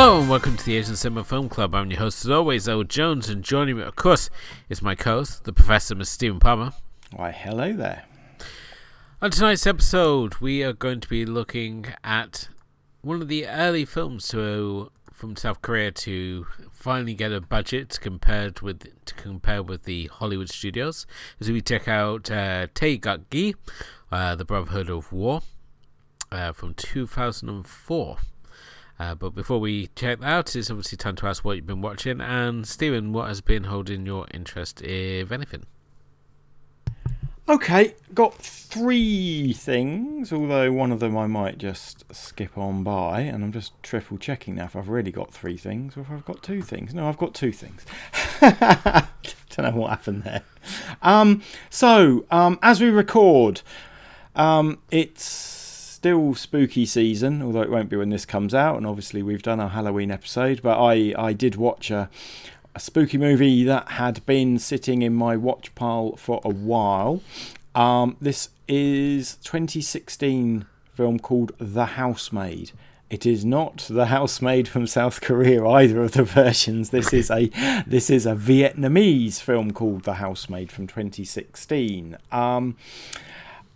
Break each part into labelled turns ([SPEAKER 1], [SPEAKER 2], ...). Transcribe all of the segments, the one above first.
[SPEAKER 1] Hello and welcome to the Asian Cinema Film Club. I'm your host as always, Owen Jones, and joining me, of course, is my co-host, the Professor, Mr. Stephen Palmer.
[SPEAKER 2] Why, hello there.
[SPEAKER 1] On tonight's episode, we are going to be looking at one of the early films to from South Korea to finally get a budget compared with to compare with the Hollywood studios. As we check out uh, Taegukgi, uh, the Brotherhood of War, uh, from 2004. Uh, but before we check out, it's obviously time to ask what you've been watching. And Stephen, what has been holding your interest, if anything?
[SPEAKER 2] Okay, got three things, although one of them I might just skip on by, and I'm just triple checking now if I've really got three things or if I've got two things. No, I've got two things. Don't know what happened there. Um, so, um, as we record, um, it's still spooky season, although it won't be when this comes out. And obviously, we've done our Halloween episode, but I, I did watch a, a spooky movie that had been sitting in my watch pile for a while. Um, this is 2016 film called The Housemaid. It is not the housemaid from South Korea either of the versions. This is a this is a Vietnamese film called The Housemaid from 2016. Um,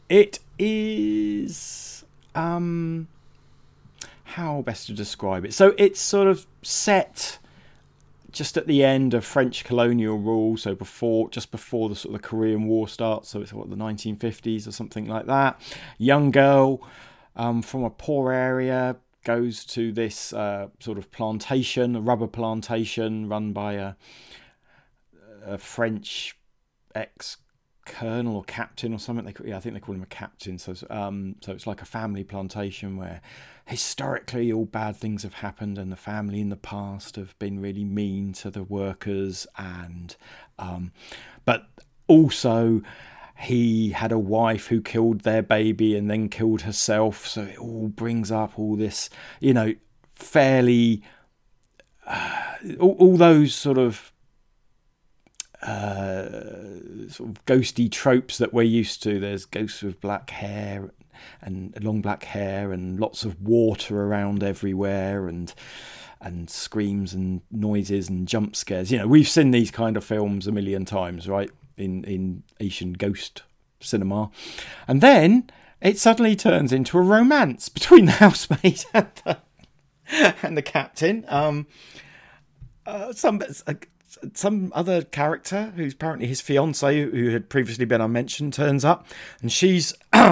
[SPEAKER 2] it is um, how best to describe it? So it's sort of set just at the end of French colonial rule, so before just before the sort of the Korean War starts, so it's what the 1950s or something like that. Young girl um, from a poor area goes to this uh, sort of plantation, a rubber plantation run by a, a French ex colonel or captain or something. They, yeah, I think they call him a captain. So, um, so it's like a family plantation where historically all bad things have happened, and the family in the past have been really mean to the workers, and um, but also he had a wife who killed their baby and then killed herself. So it all brings up all this, you know, fairly. Uh, all, all those sort of uh, sort of ghosty tropes that we're used to. There's ghosts with black hair and long black hair and lots of water around everywhere and and screams and noises and jump scares. You know, we've seen these kind of films a million times, right? In in Asian ghost cinema. And then it suddenly turns into a romance between the housemaid and the, and the captain. Um, uh, some some other character who's apparently his fiance, who had previously been unmentioned, turns up, and she's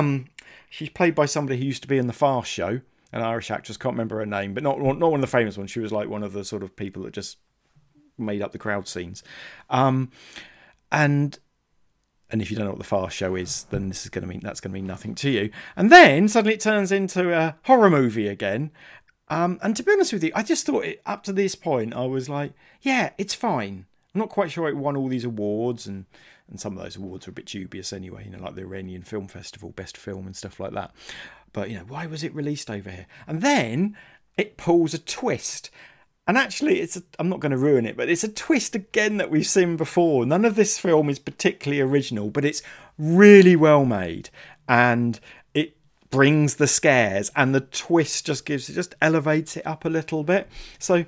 [SPEAKER 2] she's played by somebody who used to be in the Fast Show, an Irish actress. Can't remember her name, but not not one of the famous ones. She was like one of the sort of people that just made up the crowd scenes, um, and and if you don't know what the Fast Show is, then this is going to mean that's going to mean nothing to you. And then suddenly it turns into a horror movie again, um, and to be honest with you, I just thought it up to this point, I was like, yeah, it's fine. I'm not quite sure it won all these awards, and, and some of those awards are a bit dubious anyway, you know, like the Iranian Film Festival, Best Film, and stuff like that. But, you know, why was it released over here? And then it pulls a twist. And actually, it's a, I'm not going to ruin it, but it's a twist again that we've seen before. None of this film is particularly original, but it's really well made. And brings the scares and the twist just gives it just elevates it up a little bit. So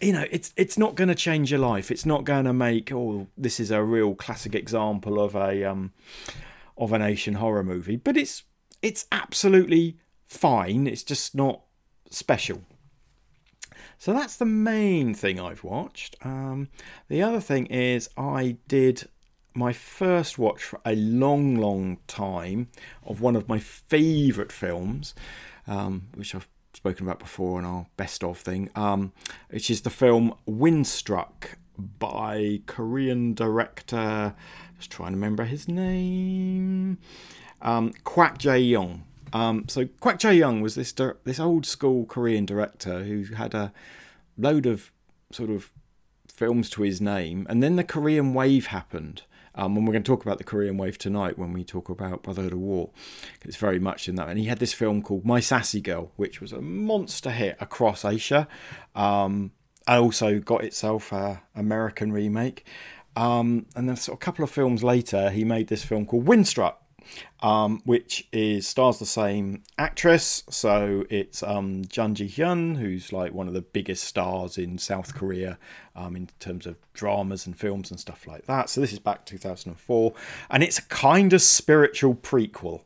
[SPEAKER 2] you know it's it's not going to change your life. It's not going to make oh this is a real classic example of a um of an asian horror movie but it's it's absolutely fine. It's just not special. So that's the main thing I've watched. Um, the other thing is I did my first watch for a long, long time of one of my favourite films, um, which I've spoken about before in our best of thing, um, which is the film Windstruck by Korean director. Just trying to remember his name. Um, Kwak Jae Young. Um, so Kwak Jae Young was this this old school Korean director who had a load of sort of films to his name, and then the Korean wave happened. Um, and we're going to talk about the Korean wave tonight when we talk about Brotherhood of War. It's very much in that. And he had this film called My Sassy Girl, which was a monster hit across Asia. Um, and also got itself a American remake. Um, and then sort of a couple of films later, he made this film called Windstruck, um, which is stars the same actress. So it's um, Jun Ji Hyun, who's like one of the biggest stars in South Korea um, in terms of dramas and films and stuff like that. So this is back 2004, and it's a kind of spiritual prequel.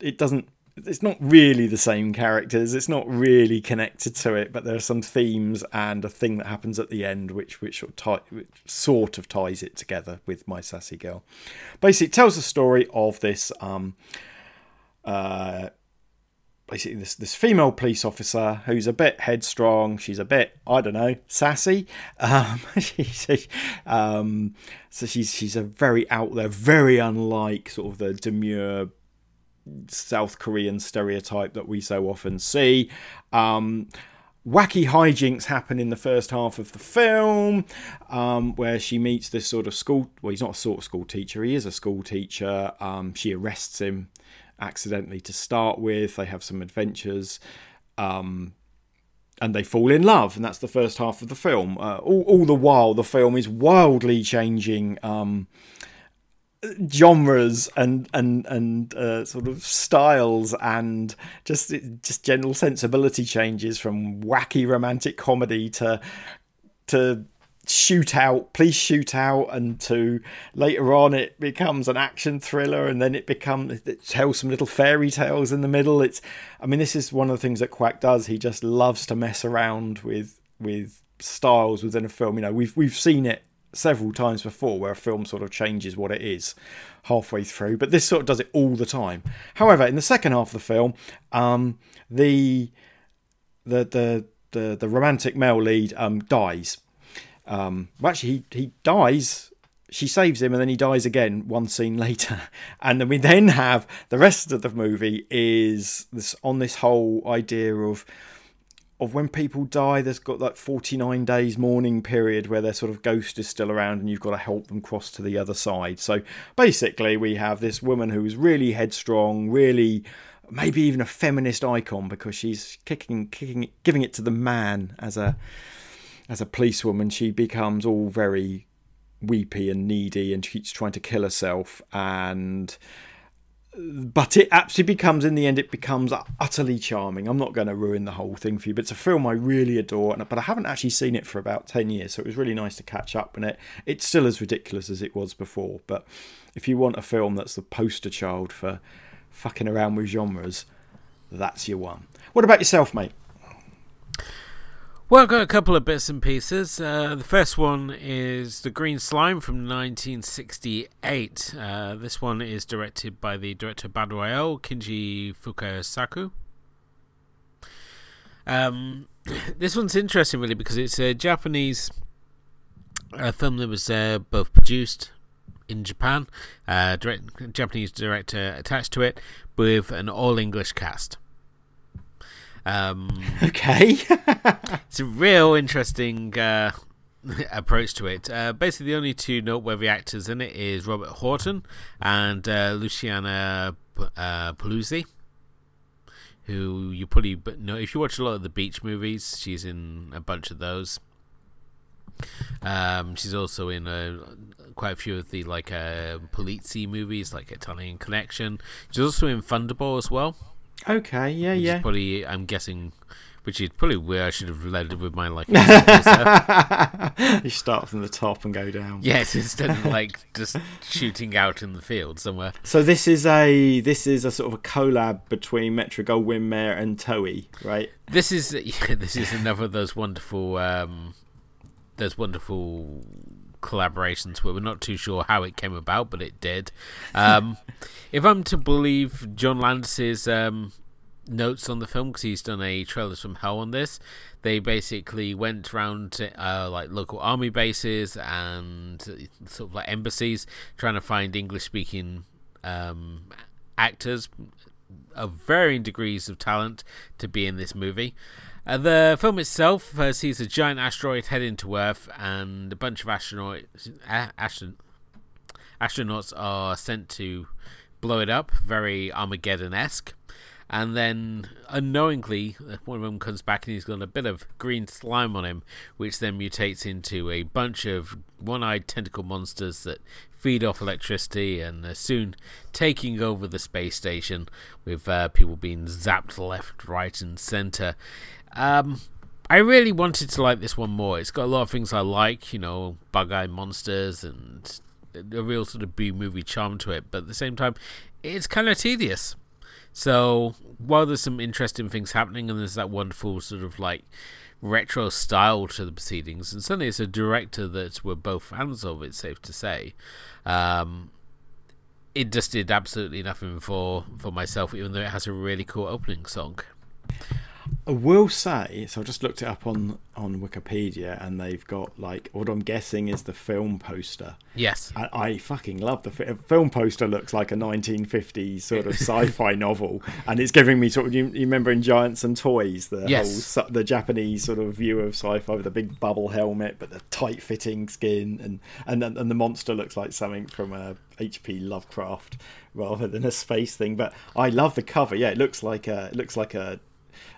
[SPEAKER 2] It doesn't it's not really the same characters. It's not really connected to it, but there are some themes and a thing that happens at the end, which which sort of, tie, which sort of ties it together with my sassy girl. Basically, it tells the story of this. Um, uh, basically, this this female police officer who's a bit headstrong. She's a bit I don't know sassy. Um, she's, um, so she's she's a very out there, very unlike sort of the demure South Korean stereotype that we so often see. Um, wacky hijinks happen in the first half of the film um, where she meets this sort of school well he's not a sort of school teacher he is a school teacher. Um, she arrests him accidentally to start with. They have some adventures um, and they fall in love and that's the first half of the film. Uh, all, all the while the film is wildly changing um, genres and and and uh, sort of styles and just just general sensibility changes from wacky romantic comedy to to shootout police shootout and to later on it becomes an action thriller and then it becomes it tells some little fairy tales in the middle. It's i mean this is one of the things that Kwak does. He just loves to mess around with with styles within a film. You know we've we've seen it several times before where a film sort of changes what it is halfway through, but this sort of does it all the time. However, in the second half of the film, um, the, the the the the romantic male lead um, dies. Um, actually, he he dies. She saves him, and then he dies again one scene later. And then we then have the rest of the movie is this on this whole idea of of when people die, there's got that 49 days mourning period where their sort of ghost is still around and you've got to help them cross to the other side. So basically, we have this woman who's really headstrong, really maybe even a feminist icon because she's kicking, kicking, giving it to the man as a as a policewoman. She becomes all very weepy and needy and she's trying to kill herself and but it actually becomes in the end it becomes utterly charming. I'm not going to ruin the whole thing for you but it's a film i really adore but i haven't actually seen it for about 10 years so it was really nice to catch up and it it's still as ridiculous as it was before. But if you want a film that's the poster child for fucking around with genres that's your one. What about yourself mate
[SPEAKER 1] well, I've got a couple of bits and pieces. Uh, the first one is The Green Slime from 1968. Uh, this one is directed by the director Battle Royale, Kinji Fukasaku. Um, this one's interesting, really, because it's a Japanese uh, film that was uh, both produced in Japan, uh, direct, Japanese director attached to it, with an all English cast. Um,
[SPEAKER 2] okay.
[SPEAKER 1] it's a real interesting uh, approach to it. Uh, basically, the only two noteworthy actors in it is Robert Horton and uh, Luciana uh, Paluzzi, who you probably know if you watch a lot of the beach movies. She's in a bunch of those. Um, she's also in a, quite a few of the like uh, Polizzi movies, like Italian Connection. She's also in Thunderball as well.
[SPEAKER 2] Okay, yeah,
[SPEAKER 1] which
[SPEAKER 2] yeah.
[SPEAKER 1] Probably, I'm guessing, which is probably where I should have led with my like.
[SPEAKER 2] you start from the top and go down.
[SPEAKER 1] Yes, instead of like just shooting out in the field somewhere.
[SPEAKER 2] So this is a this is a sort of a collab between Metro Goldwyn Mayer and Toei, right?
[SPEAKER 1] This is yeah, this is another of those wonderful um, those wonderful collaborations where we're not too sure how it came about, but it did. Um, if I'm to believe John Landis's um, notes on the film because he's done a trailers from hell on this. They basically went around to, uh, like local army bases and sort of like embassies, trying to find English speaking um, actors of varying degrees of talent to be in this movie. Uh, the film itself uh, sees a giant asteroid heading to Earth, and a bunch of astronauts, uh, astronauts are sent to blow it up, very Armageddon esque. And then, unknowingly, one of them comes back and he's got a bit of green slime on him, which then mutates into a bunch of one eyed tentacle monsters that feed off electricity and are soon taking over the space station with uh, people being zapped left, right, and center. Um, I really wanted to like this one more. It's got a lot of things I like, you know, bug eye monsters and a real sort of B movie charm to it, but at the same time, it's kind of tedious. So while there's some interesting things happening and there's that wonderful sort of like retro style to the proceedings, and certainly it's a director that we're both fans of, it's safe to say. Um, it just did absolutely nothing for for myself, even though it has a really cool opening song.
[SPEAKER 2] I will say, so I just looked it up on on Wikipedia, and they've got like what I'm guessing is the film poster.
[SPEAKER 1] Yes,
[SPEAKER 2] I, I fucking love the fi- film poster. Looks like a 1950s sort of sci-fi novel, and it's giving me sort of you, you remember in Giants and Toys the
[SPEAKER 1] yes.
[SPEAKER 2] whole the Japanese sort of view of sci-fi with the big bubble helmet, but the tight-fitting skin, and and and the monster looks like something from a H.P. Lovecraft rather than a space thing. But I love the cover. Yeah, it looks like a it looks like a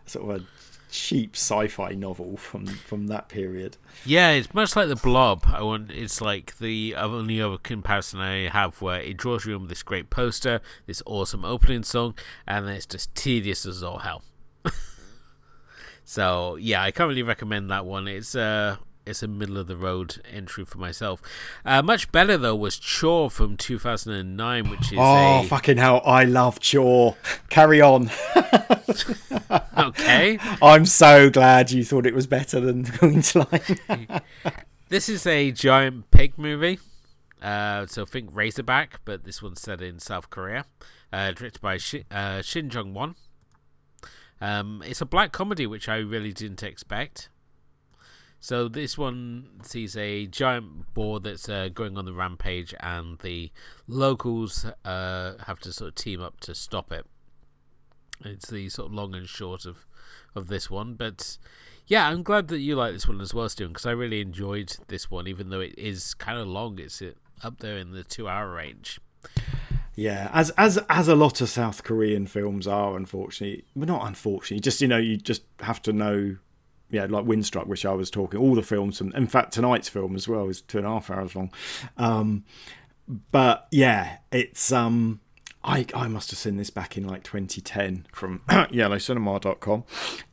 [SPEAKER 2] sort of a cheap sci-fi novel from from that period.
[SPEAKER 1] Yeah, it's much like the Blob. I want it's like the only other comparison I have where it draws you in with this great poster, this awesome opening song, and then it's just tedious as all hell. so yeah, I can't really recommend that one. It's uh it's a middle of the road entry for myself. Uh, much better though was Chaw from 2009, which is
[SPEAKER 2] oh
[SPEAKER 1] a...
[SPEAKER 2] fucking hell! I love Chaw. Carry on.
[SPEAKER 1] okay.
[SPEAKER 2] I'm so glad you thought it was better than Green Slime.
[SPEAKER 1] this is a giant pig movie. Uh, so think Razorback, but this one's set in South Korea. Uh, directed by Shin, uh, Shin Jong Won. Um, it's a black comedy, which I really didn't expect. So this one sees a giant boar that's uh, going on the rampage, and the locals uh, have to sort of team up to stop it. It's the sort of long and short of of this one, but yeah, I'm glad that you like this one as well, Stephen, because I really enjoyed this one, even though it is kind of long. It's uh, up there in the two-hour range.
[SPEAKER 2] Yeah, as as as a lot of South Korean films are, unfortunately, well, not unfortunately, just you know, you just have to know yeah, like Windstruck, which I was talking, all the films, and in fact, tonight's film as well is two and a half hours long. Um, but yeah, it's um, I I must have seen this back in like 2010 from yellowcinema.com,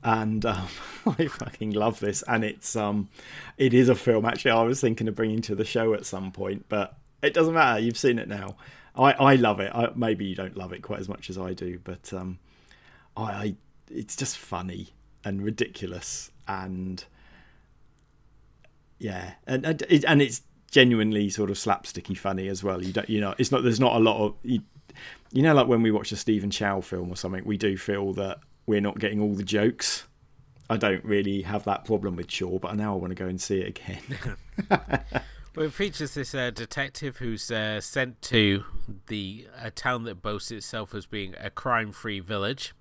[SPEAKER 2] and um, I fucking love this. And it's um, it is a film. Actually, I was thinking of bringing to the show at some point, but it doesn't matter. You've seen it now. I I love it. I, maybe you don't love it quite as much as I do, but um, I, I it's just funny and ridiculous and yeah, and and, it, and it's genuinely sort of slapsticky funny as well. You don't, you know, it's not. There's not a lot of you, you know, like when we watch a Stephen Chow film or something, we do feel that we're not getting all the jokes. I don't really have that problem with Chaw, but now I want to go and see it again.
[SPEAKER 1] well, it features this uh, detective who's uh, sent to the a town that boasts itself as being a crime-free village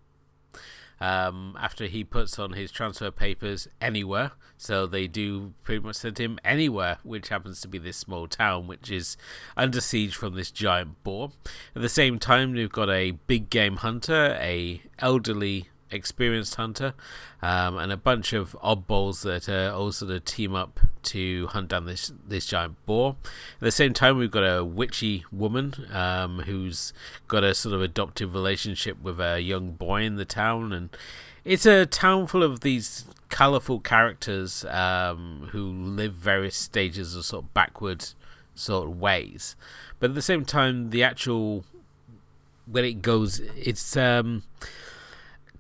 [SPEAKER 1] um, after he puts on his transfer papers anywhere. So they do pretty much send him anywhere, which happens to be this small town, which is under siege from this giant boar. At the same time, we've got a big game hunter, a elderly experienced hunter, um, and a bunch of oddballs that uh, all sort of team up to hunt down this this giant boar. At the same time, we've got a witchy woman um, who's got a sort of adoptive relationship with a young boy in the town, and it's a town full of these colourful characters um, who live various stages of sort of backward sort of ways. But at the same time, the actual when it goes, it's um,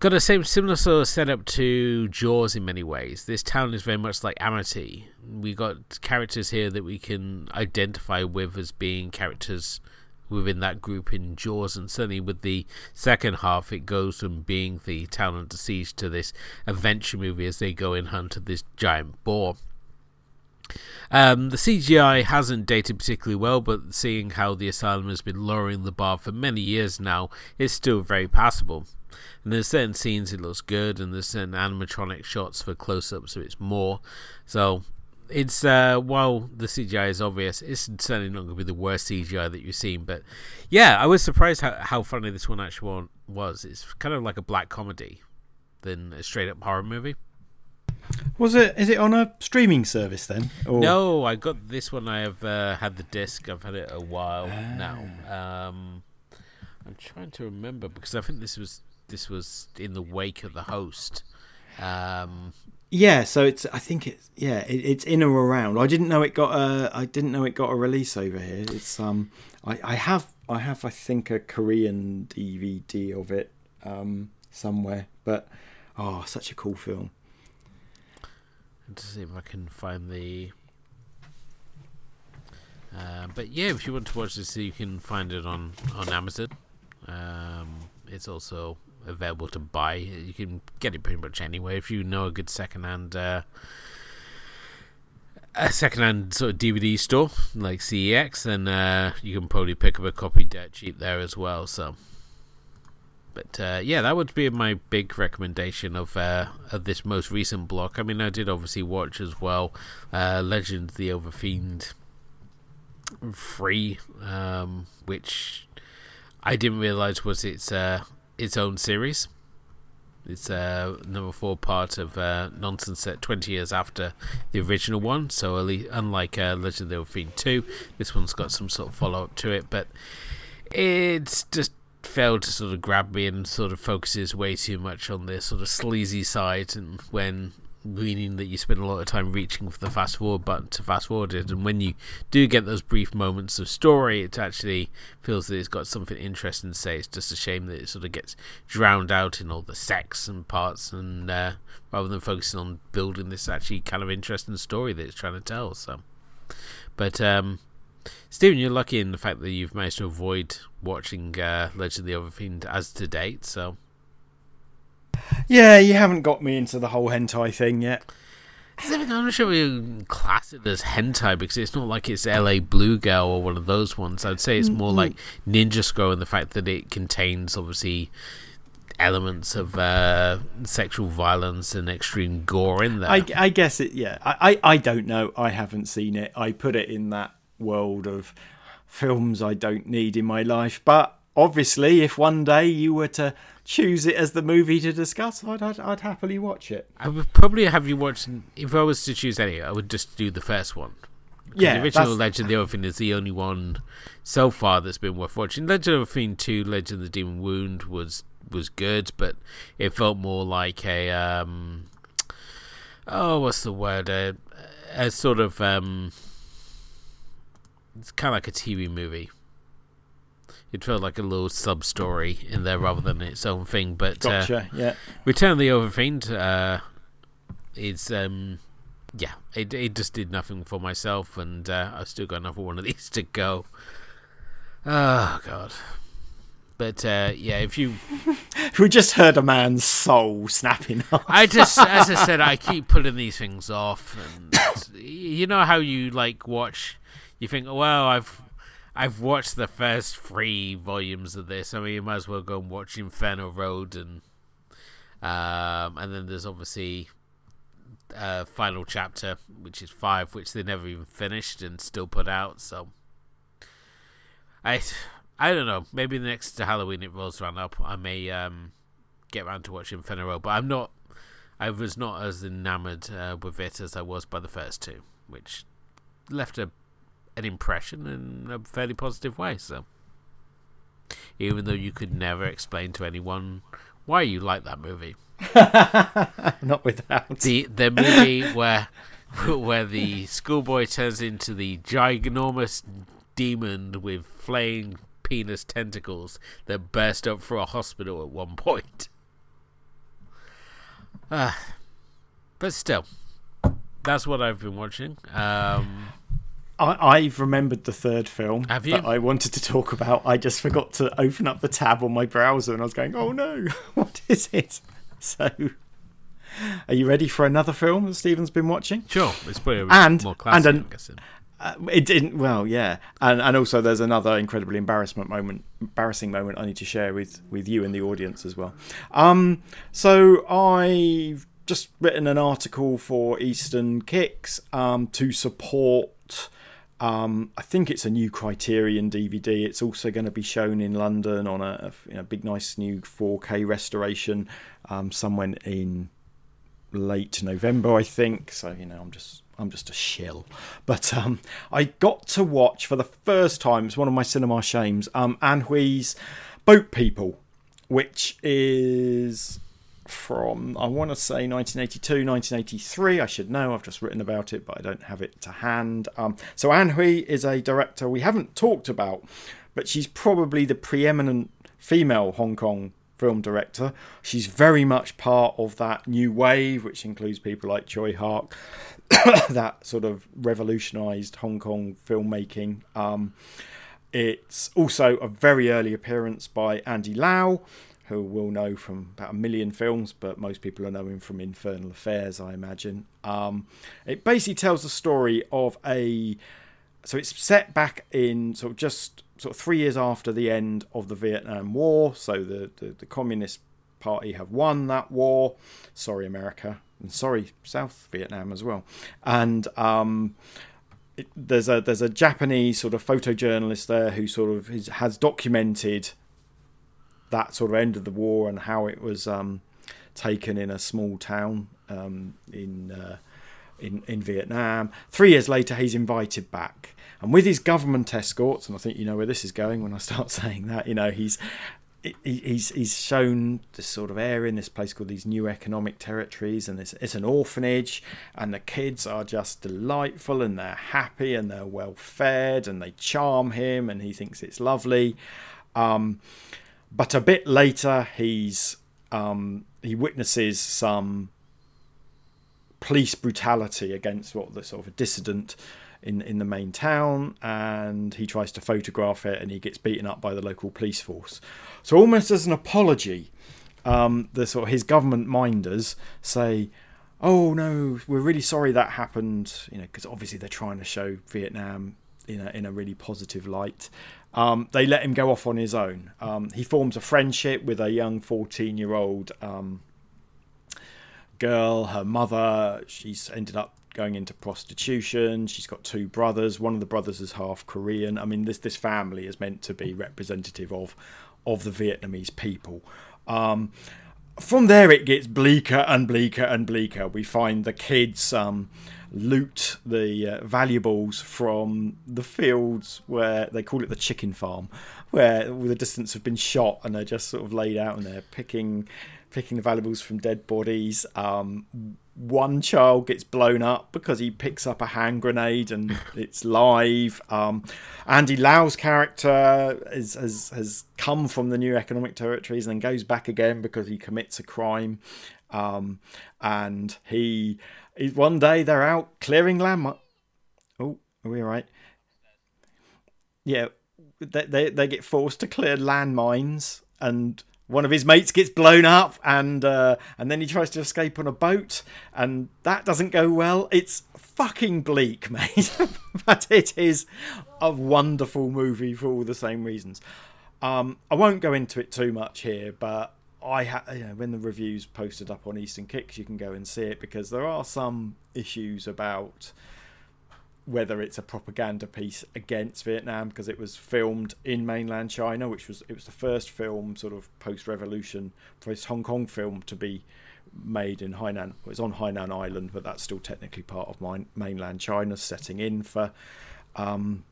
[SPEAKER 1] got a same similar sort of setup to Jaws in many ways. This town is very much like Amity. We got characters here that we can identify with as being characters within that group in Jaws, and certainly with the second half, it goes from being the town under siege to this adventure movie as they go and hunt of this giant boar. Um, the CGI hasn't dated particularly well, but seeing how the asylum has been lowering the bar for many years now, it's still very passable. And there's certain scenes it looks good, and there's certain animatronic shots for close-ups, so it's more. So it's uh, while the CGI is obvious, it's certainly not going to be the worst CGI that you've seen. But yeah, I was surprised how, how funny this one actually was. It's kind of like a black comedy than a straight up horror movie.
[SPEAKER 2] Was it? Is it on a streaming service then?
[SPEAKER 1] Or? No, I got this one. I have uh, had the disc. I've had it a while ah. now. Um, I'm trying to remember because I think this was this was in the wake of the host. Um,
[SPEAKER 2] yeah, so it's. I think it's. Yeah, it, it's in or around. I didn't know it got a. I didn't know it got a release over here. It's. Um. I. I have. I have. I think a Korean DVD of it. Um. Somewhere, but. Oh, such a cool film.
[SPEAKER 1] To see if I can find the. Uh, but yeah, if you want to watch this, you can find it on on Amazon. Um, it's also available to buy. You can get it pretty much anywhere if you know a good secondhand uh, a secondhand sort of DVD store like CEX, then uh, you can probably pick up a copy dirt cheap there as well. So, but uh, yeah, that would be my big recommendation of uh, of this most recent block. I mean, I did obviously watch as well uh, Legend the Overfiend free, um, which I didn't realize was its uh, its own series. It's uh, number four part of uh, Nonsense set 20 years after the original one. So, unlike uh, Legend of the Fiend 2, this one's got some sort of follow up to it. But it's just failed to sort of grab me and sort of focuses way too much on the sort of sleazy side. And when meaning that you spend a lot of time reaching for the fast forward button to fast forward it. And when you do get those brief moments of story, it actually feels that it's got something interesting to say. It's just a shame that it sort of gets drowned out in all the sex and parts, and uh, rather than focusing on building this actually kind of interesting story that it's trying to tell. So, but um, Stephen, you're lucky in the fact that you've managed to avoid watching uh, Legend of the Overfiend as to date. So
[SPEAKER 2] yeah, you haven't got me into the whole hentai thing yet.
[SPEAKER 1] I'm not sure we class it as hentai because it's not like it's LA Blue Girl or one of those ones. I'd say it's more like Ninja Scroll in the fact that it contains obviously elements of uh, sexual violence and extreme gore in there.
[SPEAKER 2] I, I guess it. Yeah, I, I, I don't know. I haven't seen it. I put it in that world of films I don't need in my life. But obviously, if one day you were to choose it as the movie to discuss, I'd, I'd, I'd happily watch it.
[SPEAKER 1] I would probably have you watch. If I was to choose any, I would just do the first one. Yeah, the original Legend of the Overfiend is the only one so far that's been worth watching. Legend of the Overfiend Two, Legend of the Demon Womb was was good, but it felt more like a um, oh, what's the word? A, a sort of um, it's kind of like a TV movie it felt like a little sub story in there rather than its own thing. But
[SPEAKER 2] uh, gotcha, uh, yeah.
[SPEAKER 1] Return of the Overfiend uh, is um, yeah, it it just did nothing for myself, and uh, I've still got another one of these to go. Oh god. But uh, yeah, if you
[SPEAKER 2] we just heard a man's soul snapping off.
[SPEAKER 1] I just, as I said, I keep putting these things off, and you know how you like watch. You think, well, I've I've watched the first three volumes of this. I mean, you might as well go and watch Inferno Road, and um, and then there's obviously uh, final chapter, which is five, which they never even finished and still put out. So I I don't know. Maybe the next Halloween it rolls around up, I may um, get around to watching Inferno Road, but I'm not. I was not as enamored uh, with it as I was by the first two, which left a an impression in a fairly positive way. So, even though you could never explain to anyone why you like that movie,
[SPEAKER 2] not without
[SPEAKER 1] the the movie where where the schoolboy turns into the ginormous demon with flaying penis tentacles that burst up through a hospital at one point. Uh, but still, that's what I've been watching. Um,
[SPEAKER 2] I, have remembered the third film
[SPEAKER 1] Have you?
[SPEAKER 2] that I wanted to talk about. I just forgot to open up the tab on my browser, and I was going, "Oh no, what is it?" So, are you ready for another film that Stephen's been watching?
[SPEAKER 1] Sure, it's probably
[SPEAKER 2] And-
[SPEAKER 1] more classic.
[SPEAKER 2] and an-
[SPEAKER 1] I'm guessing.
[SPEAKER 2] Uh, it didn't. Well, yeah, and and also there's another incredibly embarrassment moment, embarrassing moment I need to share with with you and the audience as well. Um, so I've just written an article for Eastern Kicks um, to support. Um, I think it's a new Criterion DVD. It's also going to be shown in London on a, a you know, big, nice new 4K restoration um, somewhere in late November, I think. So you know, I'm just I'm just a shill. But um, I got to watch for the first time. It's one of my cinema shames. Um, Anne Hui's Boat People, which is from I want to say 1982, 1983. I should know. I've just written about it, but I don't have it to hand. Um, so Anne Hui is a director we haven't talked about, but she's probably the preeminent female Hong Kong film director. She's very much part of that new wave, which includes people like Tsui Hark, that sort of revolutionised Hong Kong filmmaking. Um, it's also a very early appearance by Andy Lau, who we'll know from about a million films, but most people are knowing from Infernal Affairs, I imagine. Um, it basically tells the story of a. So it's set back in sort of just sort of three years after the end of the Vietnam War. So the, the, the Communist Party have won that war. Sorry, America. And sorry, South Vietnam as well. And um, it, there's a there's a Japanese sort of photojournalist there who sort of is, has documented that sort of end of the war and how it was um, taken in a small town um, in, uh, in in Vietnam. Three years later, he's invited back, and with his government escorts, and I think you know where this is going when I start saying that. You know, he's he's he's shown this sort of area in this place called these new economic territories and it's, it's an orphanage and the kids are just delightful and they're happy and they're well fed and they charm him and he thinks it's lovely um, but a bit later he's um, he witnesses some police brutality against what the sort of a dissident in in the main town and he tries to photograph it and he gets beaten up by the local police force. So almost as an apology um, the sort of his government minders say oh no we're really sorry that happened you know because obviously they're trying to show vietnam in a, in a really positive light um, they let him go off on his own um, he forms a friendship with a young 14 year old um, girl her mother she's ended up going into prostitution. She's got two brothers. One of the brothers is half Korean. I mean, this this family is meant to be representative of of the Vietnamese people. Um, from there, it gets bleaker and bleaker and bleaker. We find the kids um, loot the uh, valuables from the fields where they call it the chicken farm, where the distance have been shot and they're just sort of laid out and they're picking picking the valuables from dead bodies. Um, one child gets blown up because he picks up a hand grenade and it's live. Um, Andy Lau's character is, has has come from the new economic territories and then goes back again because he commits a crime. Um, and he one day they're out clearing land. Oh, are we all right? Yeah, they, they they get forced to clear landmines and one of his mates gets blown up and uh, and then he tries to escape on a boat and that doesn't go well it's fucking bleak mate but it is a wonderful movie for all the same reasons um, i won't go into it too much here but i ha- you know, when the reviews posted up on eastern kicks you can go and see it because there are some issues about whether it's a propaganda piece against Vietnam because it was filmed in mainland China, which was it was the first film sort of post-revolution, first Hong Kong film to be made in Hainan. It was on Hainan Island, but that's still technically part of mainland China, setting in for, um,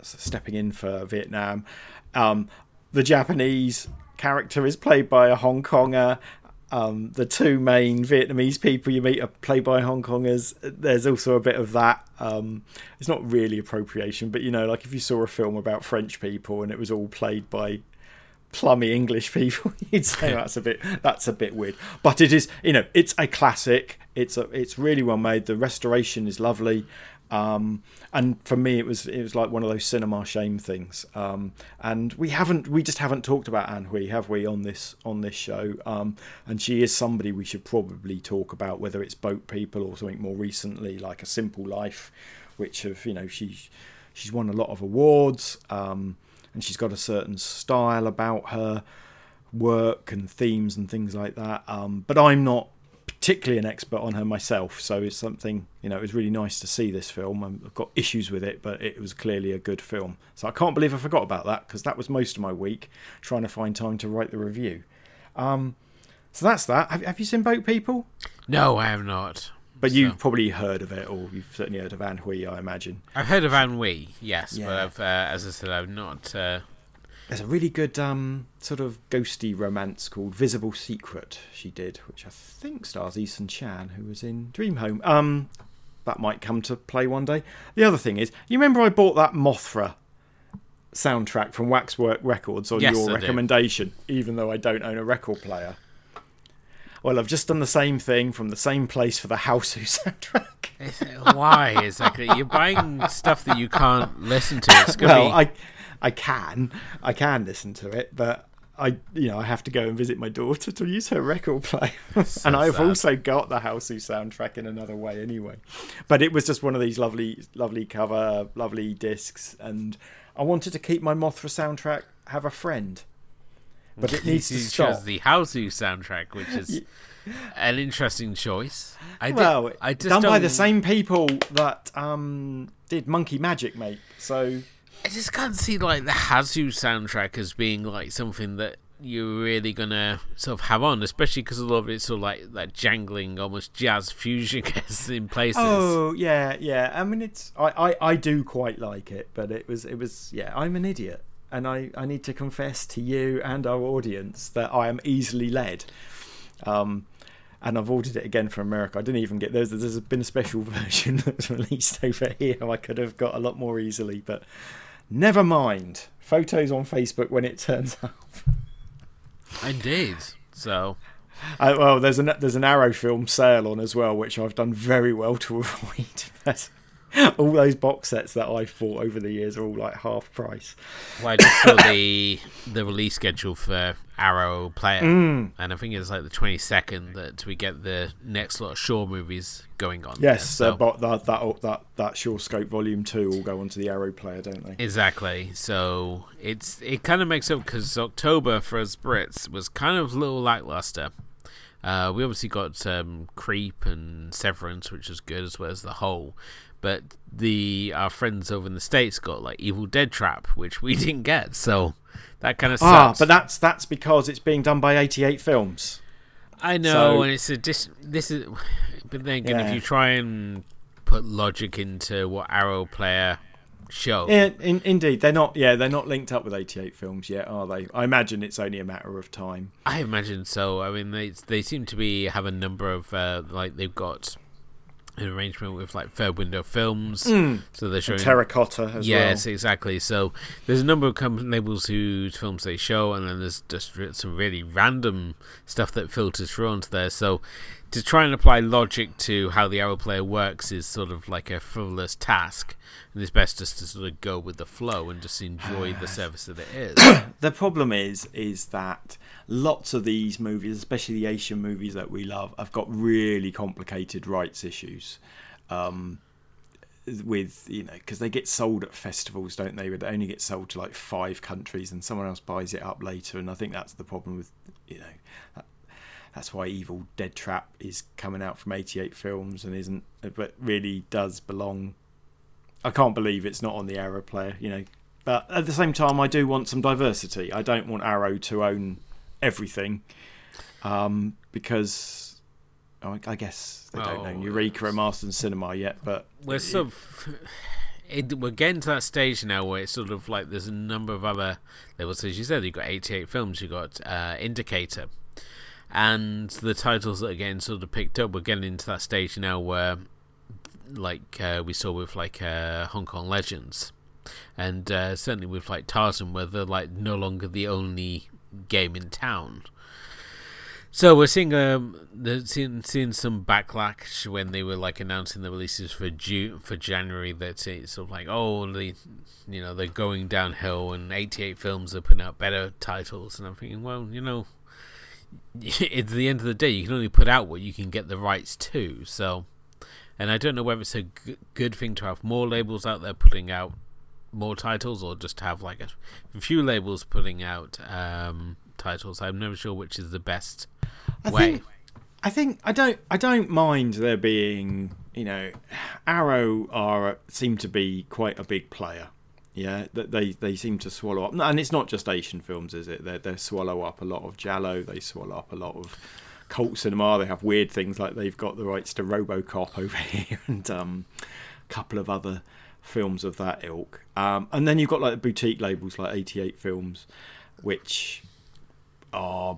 [SPEAKER 2] stepping in for Vietnam. Um, the Japanese character is played by a Hong Konger, um, the two main Vietnamese people you meet are played by Hong Kongers. There's also a bit of that. Um, it's not really appropriation, but you know, like if you saw a film about French people and it was all played by plummy English people, you'd say that's a bit that's a bit weird. But it is, you know, it's a classic. It's a it's really well made. The restoration is lovely. Um, and for me, it was it was like one of those cinema shame things. Um, and we haven't we just haven't talked about Anne Hui, have we, on this on this show? Um, and she is somebody we should probably talk about, whether it's Boat People or something more recently, like A Simple Life, which have you know she's she's won a lot of awards, um, and she's got a certain style about her work and themes and things like that. Um, but I'm not particularly an expert on her myself, so it's something you know. It was really nice to see this film. I've got issues with it, but it was clearly a good film. So I can't believe I forgot about that because that was most of my week trying to find time to write the review. Um, so that's that. Have, have, you seen Boat People?
[SPEAKER 1] No, I have not.
[SPEAKER 2] But so. you've probably heard of it, or you've certainly heard of Anne Hui, I imagine.
[SPEAKER 1] I've heard of Anne Hui, yes, yeah. but I've, uh, as I said, I've not uh,
[SPEAKER 2] there's a really good um, sort of ghosty romance called Visible Secret she did, which I think stars Eason Chan, who was in Dream Home. Um, that might come to play one day. The other thing is, you remember I bought that Mothra soundtrack from Waxwork Records on
[SPEAKER 1] yes,
[SPEAKER 2] your
[SPEAKER 1] I
[SPEAKER 2] recommendation, do. even though I don't own a record player. Well, I've just done the same thing from the same place for the Hausu soundtrack.
[SPEAKER 1] Why exactly? You're buying stuff that you can't listen to. It's
[SPEAKER 2] well,
[SPEAKER 1] be...
[SPEAKER 2] I I can, I can listen to it, but I, you know, I have to go and visit my daughter to use her record player, so and I've sad. also got the Hausu soundtrack in another way anyway. But it was just one of these lovely, lovely cover, lovely discs, and I wanted to keep my Mothra soundtrack have a friend, but it needs to stop.
[SPEAKER 1] the Hausu soundtrack, which is. an interesting choice.
[SPEAKER 2] I well, did, I just done don't... by the same people that um, did Monkey Magic, mate. So
[SPEAKER 1] I just can't see like the Hausu soundtrack as being like something that you're really gonna sort of have on, especially because a lot of it's sort of like that jangling, almost jazz fusion in places.
[SPEAKER 2] Oh yeah, yeah. I mean, it's I, I I do quite like it, but it was it was yeah. I'm an idiot, and I I need to confess to you and our audience that I am easily led. Um, and I've ordered it again from America. I didn't even get there's there's been a special version that's released over here. I could have got a lot more easily, but Never mind. Photos on Facebook when it turns up.
[SPEAKER 1] Indeed. So.
[SPEAKER 2] Uh, well, there's an there's an Arrow film sale on as well, which I've done very well to avoid. all those box sets that I've bought over the years are all like half price.
[SPEAKER 1] Well, I just saw the the release schedule for Arrow Player, mm. and I think it's like the twenty second that we get the next lot of Shaw movies going on.
[SPEAKER 2] Yes, there, so. but that that that that Shaw Scope Volume Two will go onto the Arrow Player, don't they?
[SPEAKER 1] Exactly. So it's it kind of makes up because October for us Brits was kind of a little lackluster. Uh, we obviously got um, Creep and Severance, which is good as well as the whole but the our friends over in the states got like Evil Dead Trap, which we didn't get. So that kind of sucks. ah,
[SPEAKER 2] but that's that's because it's being done by 88 Films.
[SPEAKER 1] I know, so, and it's a dis- this is. But then again, yeah. if you try and put logic into what Arrow Player show,
[SPEAKER 2] yeah, in, indeed, they're not. Yeah, they're not linked up with 88 Films yet, are they? I imagine it's only a matter of time.
[SPEAKER 1] I imagine so. I mean, they they seem to be have a number of uh, like they've got an arrangement with like Third Window Films,
[SPEAKER 2] mm.
[SPEAKER 1] so they're showing
[SPEAKER 2] and Terracotta as well.
[SPEAKER 1] yes,
[SPEAKER 2] well.
[SPEAKER 1] exactly. So there's a number of company labels whose films they show, and then there's just some really random stuff that filters through onto there. So to try and apply logic to how the arrow player works is sort of like a frivolous task, and it's best just to sort of go with the flow and just enjoy the service that it is.
[SPEAKER 2] the problem is, is that lots of these movies, especially the Asian movies that we love, have got really complicated rights issues. Um, with you know because they get sold at festivals don't they but they only get sold to like five countries and someone else buys it up later and i think that's the problem with you know that's why evil dead trap is coming out from 88 films and isn't but really does belong i can't believe it's not on the arrow player you know but at the same time i do want some diversity i don't want arrow to own everything um, because oh, I guess they don't know Eureka and Marston Cinema yet, but
[SPEAKER 1] we're it, sort of it, we're getting to that stage now where it's sort of like there's a number of other levels. As you said, you've got 88 films, you've got uh, Indicator, and the titles that are getting sort of picked up. We're getting into that stage now where, like uh, we saw with like uh, Hong Kong Legends, and uh, certainly with like Tartan, where they're like no longer the only game in town. So we're seeing um seeing seeing some backlash when they were like announcing the releases for June for January. That it's sort of like oh the you know they're going downhill and 88 films are putting out better titles and I'm thinking well you know at the end of the day you can only put out what you can get the rights to. So and I don't know whether it's a g- good thing to have more labels out there putting out more titles or just have like a few labels putting out um, titles. I'm never sure which is the best
[SPEAKER 2] I
[SPEAKER 1] way.
[SPEAKER 2] think I think I don't I don't mind there being you know Arrow are seem to be quite a big player. Yeah, that they they seem to swallow up, and it's not just Asian films, is it? They they swallow up a lot of Giallo. They swallow up a lot of cult cinema. They have weird things like they've got the rights to RoboCop over here, and um, a couple of other films of that ilk. Um, and then you've got like the boutique labels like 88 Films, which are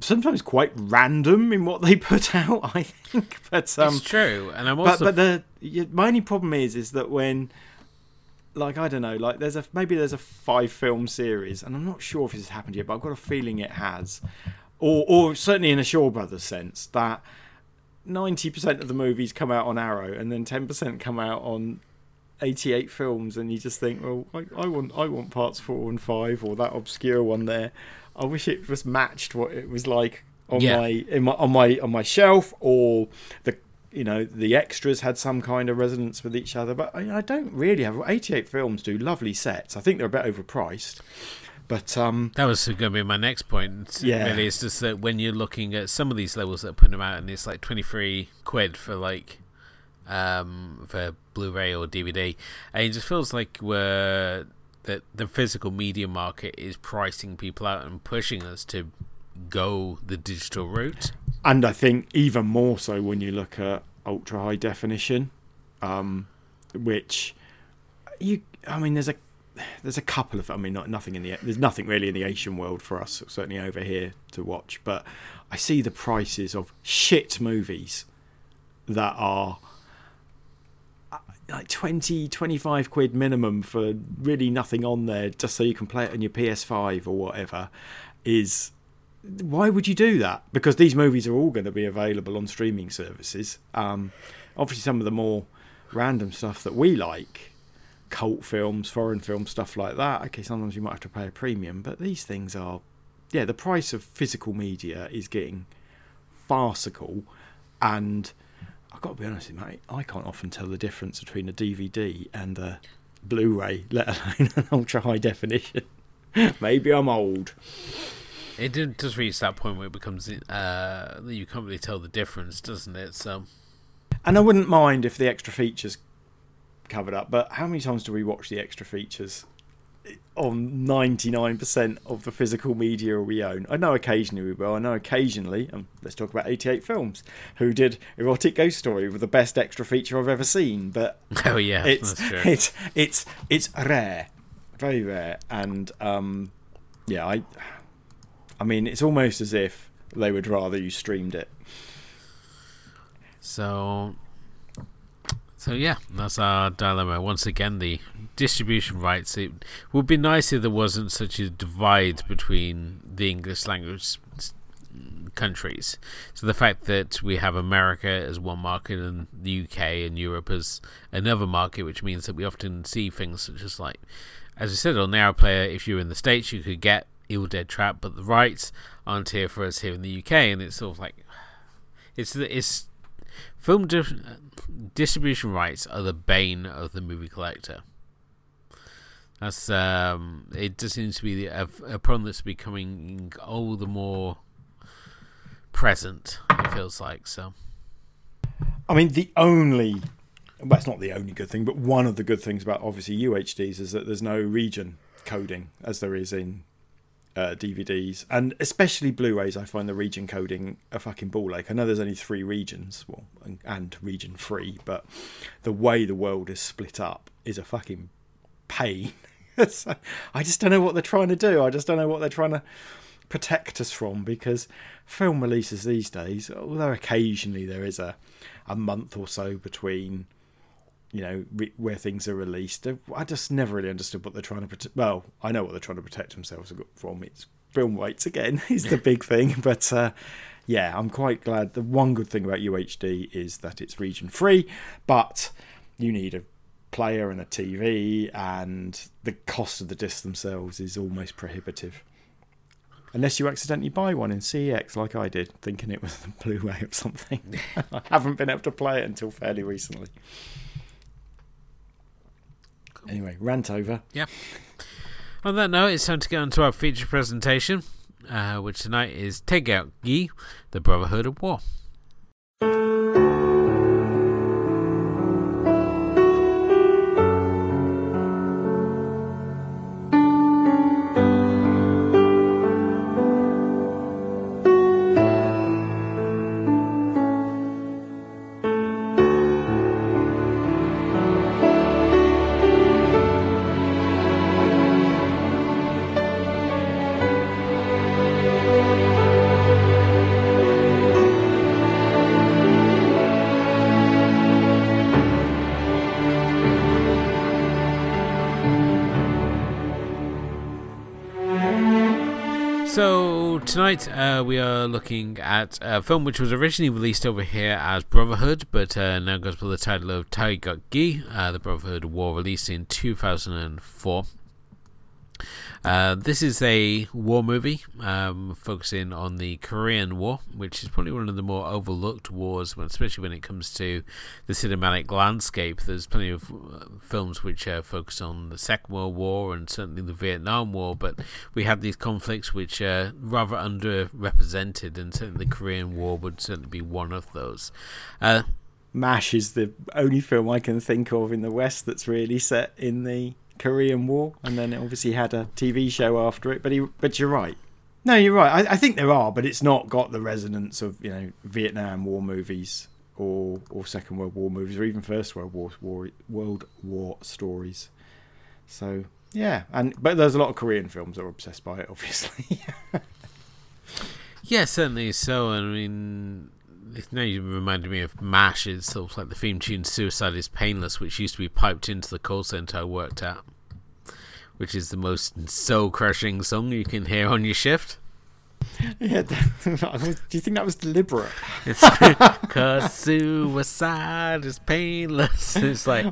[SPEAKER 2] sometimes quite random in what they put out. I think, but um,
[SPEAKER 1] it's true, and I'm
[SPEAKER 2] but
[SPEAKER 1] also
[SPEAKER 2] but the y- my only problem is is that when like I don't know, like there's a maybe there's a five film series, and I'm not sure if this has happened yet, but I've got a feeling it has, or or certainly in a Shaw Brothers sense that. 90% of the movies come out on Arrow and then 10% come out on 88 films and you just think well I, I want I want parts 4 and 5 or that obscure one there I wish it was matched what it was like on
[SPEAKER 1] Yeah.
[SPEAKER 2] my in my on my on my shelf or the you know the extras had some kind of resonance with each other but I, I don't really have 88 films do lovely sets I think they're a bit overpriced but um
[SPEAKER 1] That was going to be my next point.
[SPEAKER 2] Yeah.
[SPEAKER 1] Really, it's just that when you're looking at some of these levels that are putting them out, and it's like 23 quid for like um for Blu-ray or DVD, and it just feels like we're that the physical media market is pricing people out and pushing us to go the digital route.
[SPEAKER 2] and I think even more so when you look at ultra high definition, um, which you, I mean, there's a there's a couple of, I mean, not nothing in the there's nothing really in the Asian world for us, certainly over here to watch, but I see the prices of shit movies that are uh, like 20 25 quid minimum for really nothing on there just so you can play it on your PS5 or whatever is why would you do that? Because these movies are all going to be available on streaming services. Um, obviously, some of the more random stuff that we like, cult films, foreign films, stuff like that. Okay, sometimes you might have to pay a premium, but these things are, yeah, the price of physical media is getting farcical, and I've got to be honest, with you, mate, I can't often tell the difference between a DVD and a Blu-ray, let alone an ultra high definition. Maybe I'm old.
[SPEAKER 1] It just reach that point where it becomes uh you can't really tell the difference, doesn't it? So
[SPEAKER 2] And I wouldn't mind if the extra features covered up, but how many times do we watch the extra features on 99% of the physical media we own? I know occasionally we will. I know occasionally, um, let's talk about 88 Films, who did Erotic Ghost Story with the best extra feature I've ever seen, but
[SPEAKER 1] oh yeah,
[SPEAKER 2] it's it's it's it's rare, very rare, and um, yeah, I I mean, it's almost as if they would rather you streamed it.
[SPEAKER 1] So, so yeah, that's our dilemma. Once again, the distribution rights. It would be nice if there wasn't such a divide between the English language countries. So the fact that we have America as one market and the UK and Europe as another market, which means that we often see things such as like, as I said on Arrow Player, if you're in the States, you could get Evil Dead Trap, but the rights aren't here for us here in the UK, and it's sort of like, it's it's film di- distribution rights are the bane of the movie collector. That's um, it just seems to be a, a problem that's becoming all the more present. It feels like so.
[SPEAKER 2] I mean, the only well, that's not the only good thing, but one of the good things about obviously UHDs is that there's no region coding as there is in uh, DVDs, and especially Blu-rays. I find the region coding a fucking ball ache. I know there's only three regions, well, and, and region three, but the way the world is split up is a fucking pain. So, I just don't know what they're trying to do. I just don't know what they're trying to protect us from because film releases these days, although occasionally there is a a month or so between you know re- where things are released. I just never really understood what they're trying to protect. Well, I know what they're trying to protect themselves from. It's film weights again is the big thing, but. Uh, yeah, I'm quite glad. The one good thing about UHD is that it's region free, but you need a player and a TV, and the cost of the discs themselves is almost prohibitive. Unless you accidentally buy one in CEX like I did, thinking it was the Blu-ray or something. I haven't been able to play it until fairly recently. Anyway, rant over.
[SPEAKER 1] Yeah. On that note, it's time to get on to our feature presentation, uh, which tonight is Take Out Gi, the Brotherhood of War. Tonight uh, we are looking at a film which was originally released over here as Brotherhood, but uh, now goes by the title of Taegukgi, uh, the Brotherhood War, released in 2004. Uh, this is a war movie um, focusing on the Korean War, which is probably one of the more overlooked wars, especially when it comes to the cinematic landscape. There's plenty of uh, films which uh, focus on the Second World War and certainly the Vietnam War, but we have these conflicts which are rather underrepresented, and certainly the Korean War would certainly be one of those.
[SPEAKER 2] Uh, MASH is the only film I can think of in the West that's really set in the Korean War, and then it obviously had a TV show after it. But he, but you're right. No, you're right. I, I think there are, but it's not got the resonance of you know Vietnam War movies or or Second World War movies or even First World War, War World War stories. So yeah, and but there's a lot of Korean films that are obsessed by it, obviously.
[SPEAKER 1] yeah, certainly so. I mean, now you reminded me of MASH. It's sort of like the theme tune "Suicide Is Painless," which used to be piped into the call center I worked at, which is the most soul-crushing song you can hear on your shift.
[SPEAKER 2] Yeah, do you think that was deliberate?
[SPEAKER 1] It's because suicide is painless. It's like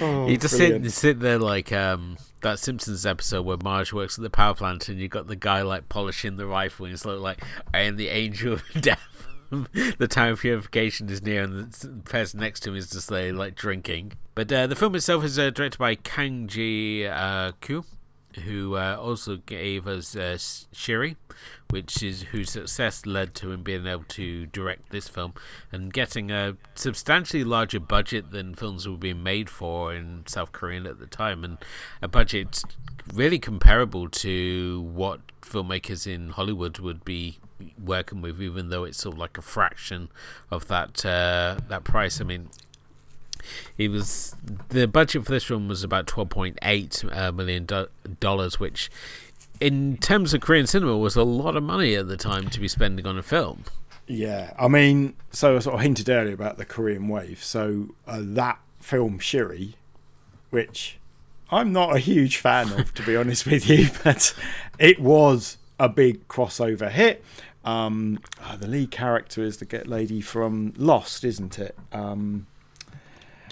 [SPEAKER 1] oh, you just sit, you sit there like um, that Simpsons episode where Marge works at the power plant, and you've got the guy like polishing the rifle, and it's like, "I am the angel of death." the time of purification is near, and the person next to him is just like, like drinking. But uh, the film itself is uh, directed by Kang Ji uh, Koo, who uh, also gave us uh, Shiri, which is whose success led to him being able to direct this film and getting a substantially larger budget than films were being made for in South Korea at the time, and a budget really comparable to what filmmakers in Hollywood would be working with, even though it's sort of like a fraction of that uh, that price. I mean, it was the budget for this film was about twelve point eight uh, million do- dollars, which, in terms of Korean cinema, was a lot of money at the time to be spending on a film.
[SPEAKER 2] Yeah, I mean, so I sort of hinted earlier about the Korean wave. So uh, that film Shiri, which I'm not a huge fan of, to be honest with you, but it was a big crossover hit. Um, oh, the lead character is the get lady from Lost, isn't it? Um,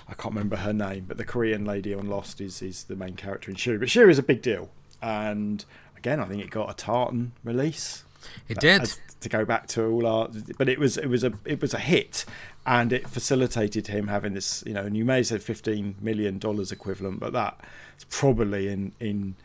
[SPEAKER 2] I can't remember her name, but the Korean lady on Lost is is the main character in Shiri. But Shiri is a big deal, and again, I think it got a Tartan release.
[SPEAKER 1] It did.
[SPEAKER 2] to go back to all our, but it was it was a it was a hit, and it facilitated him having this. You know, and you may say fifteen million dollars equivalent, but that's probably in in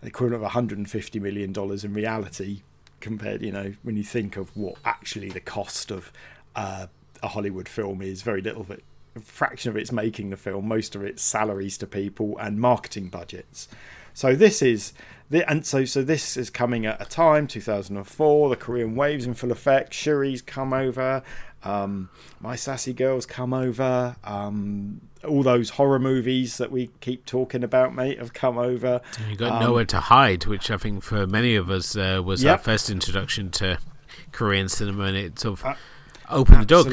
[SPEAKER 2] the equivalent of 150 million dollars in reality compared, you know, when you think of what actually the cost of uh, a Hollywood film is, very little of it, a fraction of it's making the film, most of it's salaries to people and marketing budgets. So this is the and so so this is coming at a time 2004 the Korean waves in full effect Shiri's come over um, my sassy girls come over um, all those horror movies that we keep talking about, mate, have come over.
[SPEAKER 1] You got um, nowhere to hide, which I think for many of us uh, was yep. our first introduction to Korean cinema, and it sort of uh, opened the door.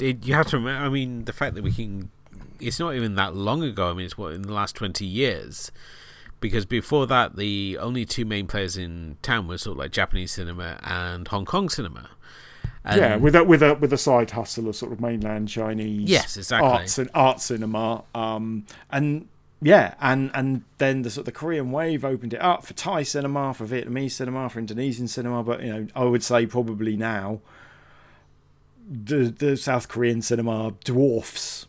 [SPEAKER 1] It, you have to remember, I mean, the fact that we can it's not even that long ago. I mean, it's what in the last twenty years. Because before that, the only two main players in town were sort of like Japanese cinema and Hong Kong cinema.
[SPEAKER 2] And yeah, with a with a with a side hustle of sort of mainland Chinese
[SPEAKER 1] yes, exactly.
[SPEAKER 2] arts and art cinema. Um, and yeah, and and then the sort of the Korean wave opened it up for Thai cinema, for Vietnamese cinema, for Indonesian cinema. But you know, I would say probably now the the South Korean cinema dwarfs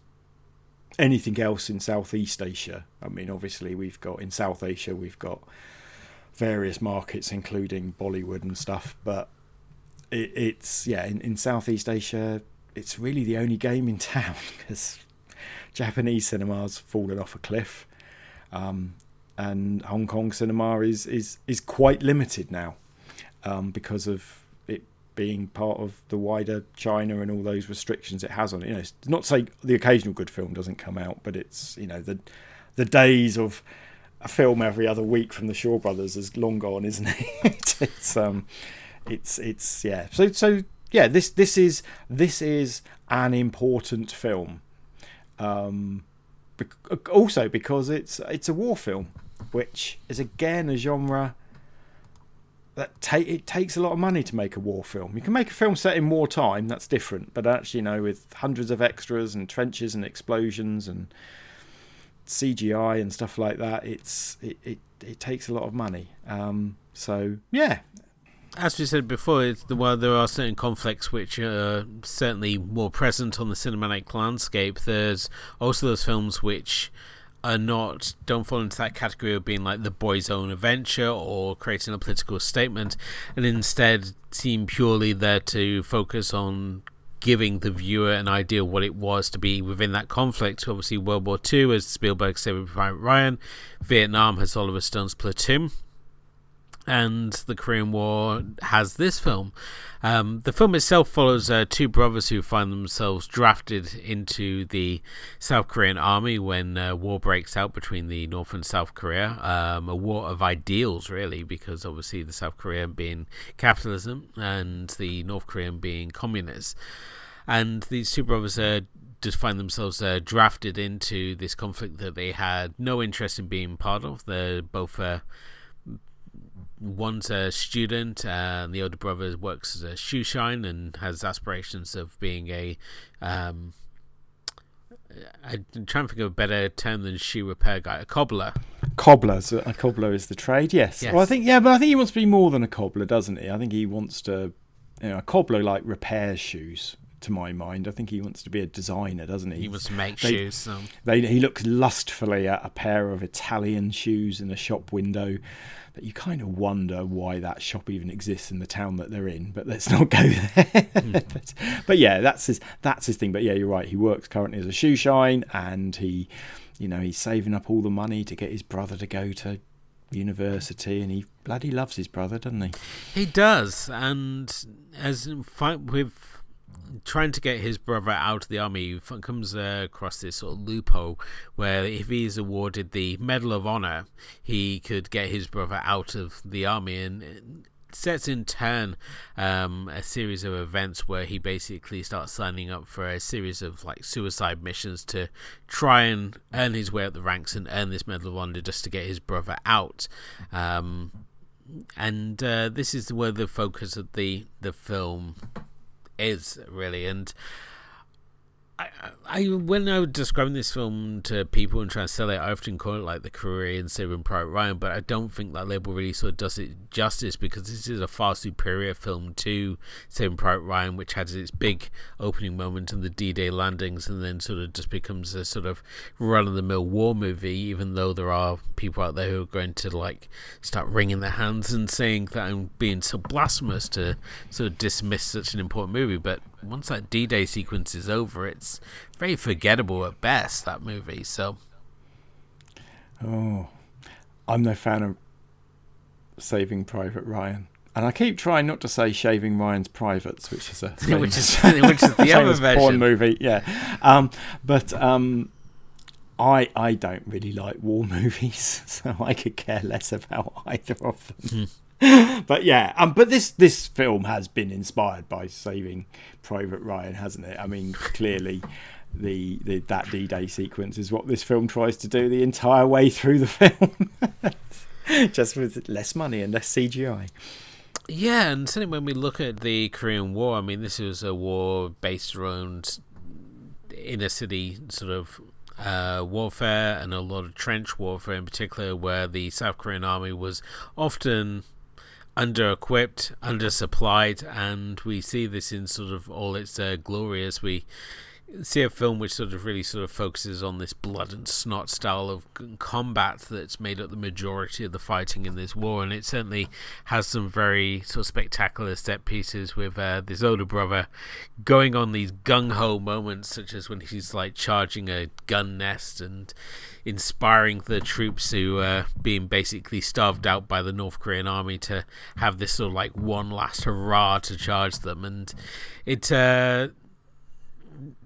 [SPEAKER 2] anything else in Southeast Asia. I mean, obviously we've got in South Asia we've got various markets, including Bollywood and stuff, but it, it's yeah in, in Southeast Asia it's really the only game in town because Japanese cinema's fallen off a cliff, um, and Hong Kong cinema is is is quite limited now um, because of it being part of the wider China and all those restrictions it has on it. You know, it's not to say the occasional good film doesn't come out, but it's you know the the days of a film every other week from the Shaw Brothers is long gone, isn't it? it's um, it's it's yeah. So so yeah, this this is this is an important film um, also because it's it's a war film, which is again a genre that take it takes a lot of money to make a war film. You can make a film set in wartime, that's different, but actually, you know, with hundreds of extras and trenches and explosions and CGI and stuff like that, it's it it, it takes a lot of money. Um, so yeah,
[SPEAKER 1] as we said before, it's the, while there are certain conflicts which are certainly more present on the cinematic landscape, there's also those films which are not don't fall into that category of being like the boy's own adventure or creating a political statement, and instead seem purely there to focus on giving the viewer an idea of what it was to be within that conflict. Obviously, World War II, as Spielberg said with Ryan, Vietnam has Oliver Stone's Platoon and the Korean War has this film. Um, the film itself follows uh, two brothers who find themselves drafted into the South Korean army when uh, war breaks out between the North and South Korea. Um, a war of ideals, really, because obviously the South Korean being capitalism and the North Korean being communist. And these two brothers uh, just find themselves uh, drafted into this conflict that they had no interest in being part of. They're both uh, one's a student, and the older brother works as a shoe shine and has aspirations of being a. Um, I'm trying to think of a better term than shoe repair guy, a cobbler.
[SPEAKER 2] Cobbler, so a cobbler is the trade. Yes. yes. Well, I think yeah, but I think he wants to be more than a cobbler, doesn't he? I think he wants to, you know, a cobbler like repairs shoes. To my mind, I think he wants to be a designer, doesn't he?
[SPEAKER 1] He wants to make they, shoes. So.
[SPEAKER 2] They, he looks lustfully at a pair of Italian shoes in a shop window that you kind of wonder why that shop even exists in the town that they're in. But let's not go there. Mm. but, but, yeah, that's his that's his thing. But yeah, you're right. He works currently as a shoe shine, and he, you know, he's saving up all the money to get his brother to go to university, and he bloody loves his brother, doesn't he?
[SPEAKER 1] He does, and as fight with trying to get his brother out of the army, comes across this sort of loophole where if he is awarded the Medal of Honor, he could get his brother out of the army and sets in turn um, a series of events where he basically starts signing up for a series of like suicide missions to try and earn his way up the ranks and earn this Medal of Honor just to get his brother out. Um, and uh, this is where the focus of the the film is really. And I, I when I was describing this film to people and trying to sell it, I often call it like the Korean Saving Private Ryan, but I don't think that label really sort of does it justice because this is a far superior film to Saving Private Ryan, which has its big opening moment and the D-Day landings, and then sort of just becomes a sort of run-of-the-mill war movie. Even though there are people out there who are going to like start wringing their hands and saying that I'm being so blasphemous to sort of dismiss such an important movie, but once that D-Day sequence is over, it's very forgettable at best. That movie. So,
[SPEAKER 2] oh, I'm no fan of Saving Private Ryan. And I keep trying not to say Shaving Ryan's Privates, which is a
[SPEAKER 1] which is which is the other version
[SPEAKER 2] porn movie, yeah. Um, but um, I I don't really like war movies, so I could care less about either of them. But yeah, um, but this this film has been inspired by Saving Private Ryan, hasn't it? I mean, clearly, the, the that D-Day sequence is what this film tries to do the entire way through the film, just with less money and less CGI.
[SPEAKER 1] Yeah, and certainly when we look at the Korean War, I mean, this was a war based around inner city sort of uh, warfare and a lot of trench warfare in particular, where the South Korean army was often under equipped, undersupplied, and we see this in sort of all its uh, glory as we see a film which sort of really sort of focuses on this blood and snot style of combat that's made up the majority of the fighting in this war, and it certainly has some very sort of spectacular set pieces with uh, this older brother going on these gung ho moments, such as when he's like charging a gun nest and inspiring the troops who are being basically starved out by the North Korean army to have this sort of like one last hurrah to charge them, and it. Uh,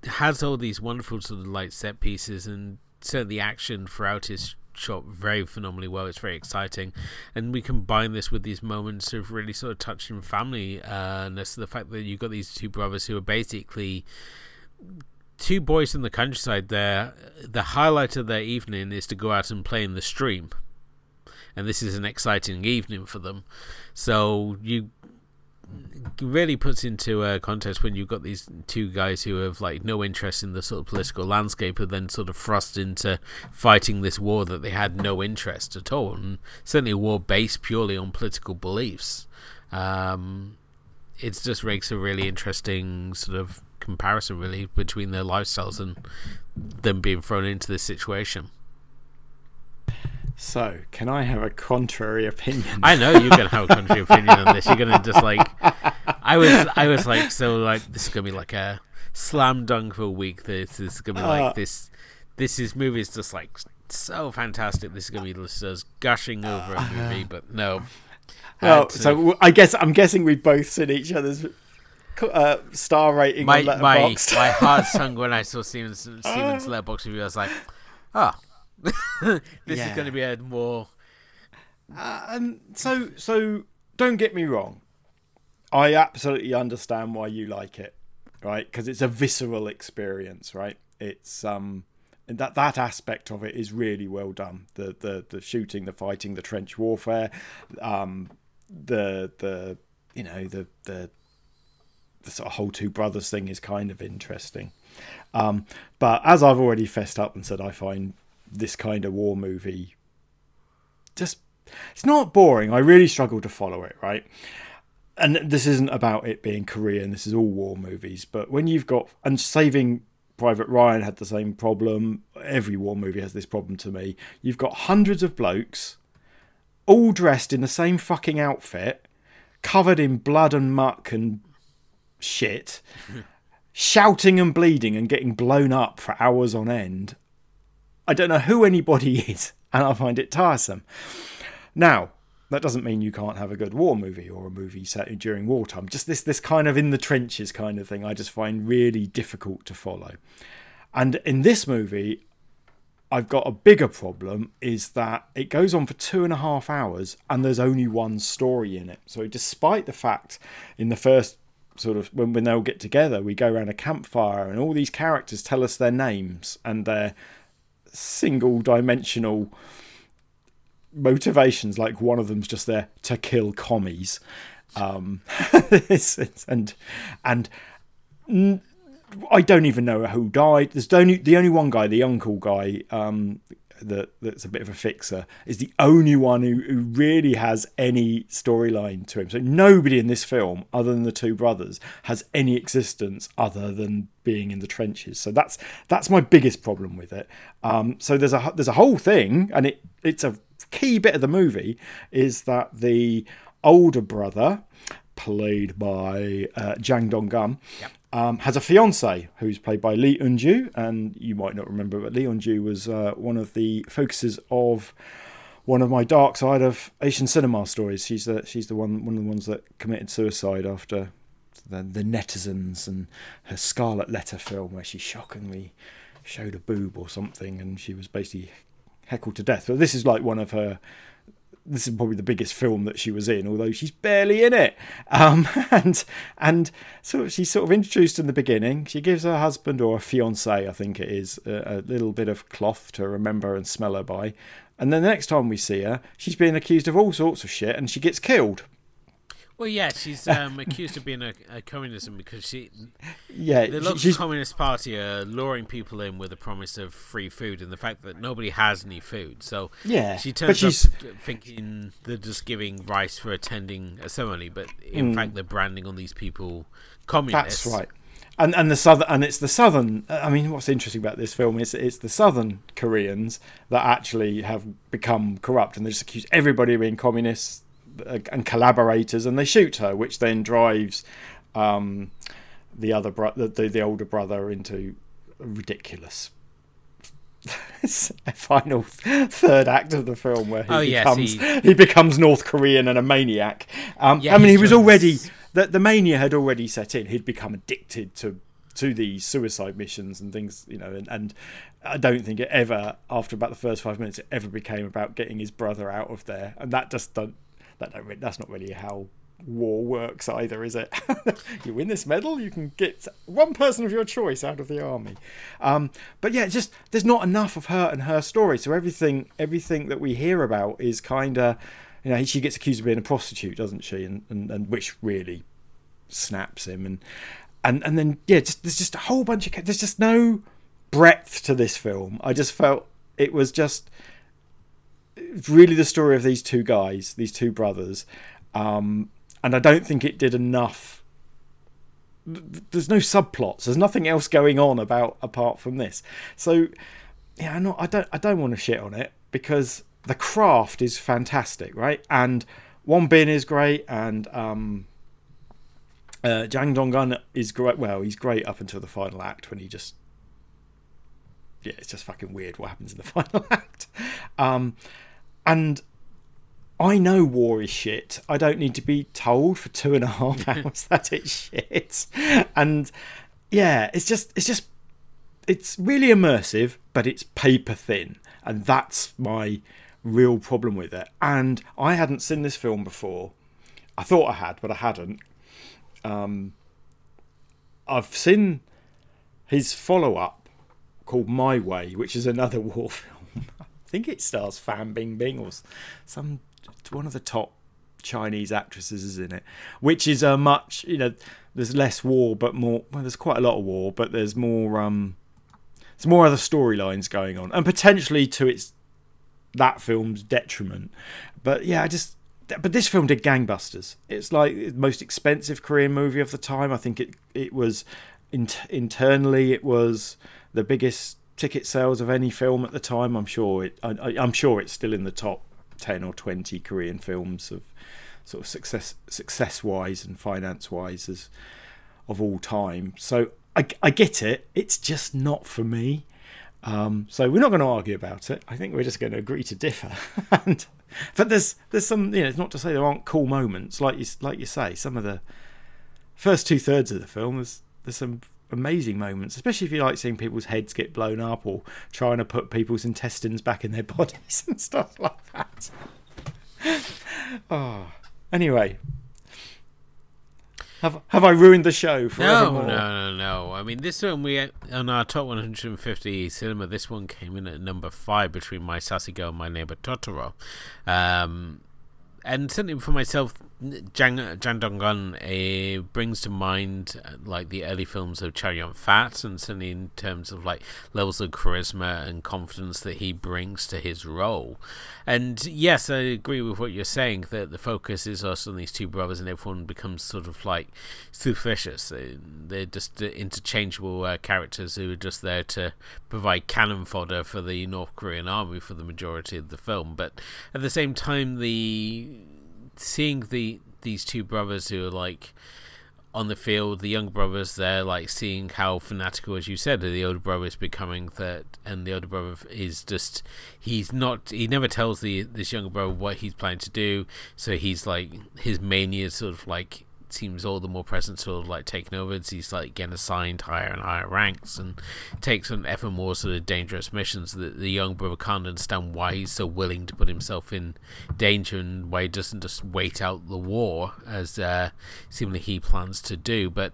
[SPEAKER 1] has all these wonderful sort of like set pieces and certainly the action throughout is shot very phenomenally well. It's very exciting, and we combine this with these moments of really sort of touching family uh, The fact that you've got these two brothers who are basically two boys in the countryside. There, the highlight of their evening is to go out and play in the stream, and this is an exciting evening for them. So you really puts into a context when you've got these two guys who have like no interest in the sort of political landscape and then sort of thrust into fighting this war that they had no interest at all and certainly a war based purely on political beliefs um, it just makes a really interesting sort of comparison really between their lifestyles and them being thrown into this situation
[SPEAKER 2] so, can I have a contrary opinion?
[SPEAKER 1] I know you're gonna have a contrary opinion on this. You're gonna just like, I was, I was like, so like this is gonna be like a slam dunk for a week. This, this is gonna be like uh, this. This is movie is just like so fantastic. This is gonna be just gushing over a movie, but no.
[SPEAKER 2] Well, so I guess I'm guessing we've both seen each other's uh, star rating
[SPEAKER 1] my,
[SPEAKER 2] on
[SPEAKER 1] My, my heart sunk when I saw Steven's, Steven's Letterboxd review. I was like, oh, this yeah. is going to be a more.
[SPEAKER 2] Uh, and so, so don't get me wrong. I absolutely understand why you like it, right? Because it's a visceral experience, right? It's um, and that that aspect of it is really well done. The the the shooting, the fighting, the trench warfare, um, the the you know the the sort of whole two brothers thing is kind of interesting. Um, but as I've already fessed up and said, I find this kind of war movie just it's not boring. I really struggle to follow it, right? And this isn't about it being Korean. This is all war movies. But when you've got and Saving Private Ryan had the same problem. Every war movie has this problem to me. You've got hundreds of blokes all dressed in the same fucking outfit, covered in blood and muck and shit, shouting and bleeding and getting blown up for hours on end I don't know who anybody is, and I find it tiresome. Now, that doesn't mean you can't have a good war movie or a movie set during wartime. Just this this kind of in the trenches kind of thing I just find really difficult to follow. And in this movie, I've got a bigger problem is that it goes on for two and a half hours and there's only one story in it. So despite the fact in the first sort of when, when they all get together, we go around a campfire and all these characters tell us their names and their single dimensional motivations like one of them's just there to kill commies um and and I don't even know who died. There's only the only one guy, the uncle guy, um, that that's a bit of a fixer, is the only one who, who really has any storyline to him. So nobody in this film, other than the two brothers, has any existence other than being in the trenches. So that's that's my biggest problem with it. Um, so there's a there's a whole thing, and it it's a key bit of the movie is that the older brother played by uh, Jang Dong Gun, yep um, has a fiance who's played by Lee Eun-ju, and you might not remember, but Lee Eun-ju was uh, one of the focuses of one of my dark side of Asian cinema stories. She's the she's the one one of the ones that committed suicide after the, the netizens and her Scarlet Letter film, where she shockingly showed a boob or something, and she was basically heckled to death. But this is like one of her this is probably the biggest film that she was in, although she's barely in it. Um, and and so she's sort of introduced in the beginning. She gives her husband or a fiance, I think it is, a, a little bit of cloth to remember and smell her by. And then the next time we see her, she's being accused of all sorts of shit, and she gets killed.
[SPEAKER 1] Well, yeah, she's um, accused of being a, a, communism because she,
[SPEAKER 2] yeah,
[SPEAKER 1] the local communist party are luring people in with the promise of free food and the fact that nobody has any food. So
[SPEAKER 2] yeah,
[SPEAKER 1] she turns
[SPEAKER 2] she's
[SPEAKER 1] up thinking they're just giving rice for attending a ceremony, but in fact they're branding on these people communists.
[SPEAKER 2] that's right. And and the southern and it's the southern. I mean, what's interesting about this film is it's the southern Koreans that actually have become corrupt, and they just accuse everybody of being communists uh, and collaborators, and they shoot her, which then drives um, the other bro- the, the the older brother into a ridiculous final third act of the film where he
[SPEAKER 1] Oh, yes,
[SPEAKER 2] becomes
[SPEAKER 1] he-
[SPEAKER 2] he... becomes North Korean and a maniac. Um,
[SPEAKER 1] Yeah,
[SPEAKER 2] I mean,
[SPEAKER 1] he
[SPEAKER 2] he was already the the mania had already set in. He'd become addicted to to these suicide missions and things, you know, and, and I don't think it ever after about the first five minutes it ever became about getting his brother out of there, and that just don't that don't re- that's not really how war works either, is it? you win this medal, you can get one person of your choice out of the army. Um, but yeah, just there's not enough of her and her story, so everything everything that we hear about is kind of you know she gets accused of being a prostitute, doesn't she? And and, and which really snaps him and and and then yeah, just there's just a whole bunch of there's just no breadth to this film. I just felt it was just it's really the story of these two guys, these two brothers, um, and I don't think it did enough. There's no subplots. There's nothing else going on about apart from this. So yeah, I'm not, I don't I don't want to shit on it because the craft is fantastic, right? And Won Bin is great, and um, uh, Jang Dong Gun is great. Well, he's great up until the final act when he just yeah, it's just fucking weird what happens in the final act. Um, and I know war is shit. I don't need to be told for two and a half hours that it's shit. And yeah, it's just it's just it's really immersive, but it's paper thin, and that's my real problem with it. And I hadn't seen this film before. I thought I had, but I hadn't. Um, I've seen his follow up called My Way, which is another war film. I think it stars Fan Bingbing or some one of the top Chinese actresses is in it, which is a much you know there's less war but more well there's quite a lot of war but there's more um there's more other storylines going on and potentially to its that film's detriment. But yeah, I just but this film did gangbusters. It's like the most expensive Korean movie of the time. I think it it was in, internally it was the biggest ticket sales of any film at the time. I'm sure it. I, I'm sure it's still in the top ten or twenty Korean films of sort of success success wise and finance wise as of all time. So I, I get it. It's just not for me. Um, so we're not going to argue about it. I think we're just going to agree to differ. and, but there's there's some you know it's not to say there aren't cool moments like you like you say some of the first two thirds of the film there's there's some amazing moments especially if you like seeing people's heads get blown up or trying to put people's intestines back in their bodies and stuff like that. oh, anyway. Have, have I ruined the show
[SPEAKER 1] for
[SPEAKER 2] No,
[SPEAKER 1] no, no, no. I mean, this one we on our top 150 cinema. This one came in at number five between My Sassy Girl and My Neighbor Totoro. Um, and certainly for myself, Jang Jang Dong-gun uh, brings to mind uh, like the early films of Chow Yun-fat, and certainly in terms of like levels of charisma and confidence that he brings to his role. And yes, I agree with what you're saying that the focus is also on these two brothers, and everyone becomes sort of like superficious. They- They're just interchangeable uh, characters who are just there to provide cannon fodder for the North Korean army for the majority of the film. But at the same time, the seeing the these two brothers who are like on the field, the young brothers there, like seeing how fanatical, as you said, the older brother is becoming that, and the older brother is just he's not he never tells the this younger brother what he's planning to do, so he's like his mania sort of like seems all the more present sort of like taking over as he's like getting assigned higher and higher ranks and takes on ever more sort of dangerous missions that the young brother can't understand why he's so willing to put himself in danger and why he doesn't just wait out the war as uh, seemingly he plans to do. But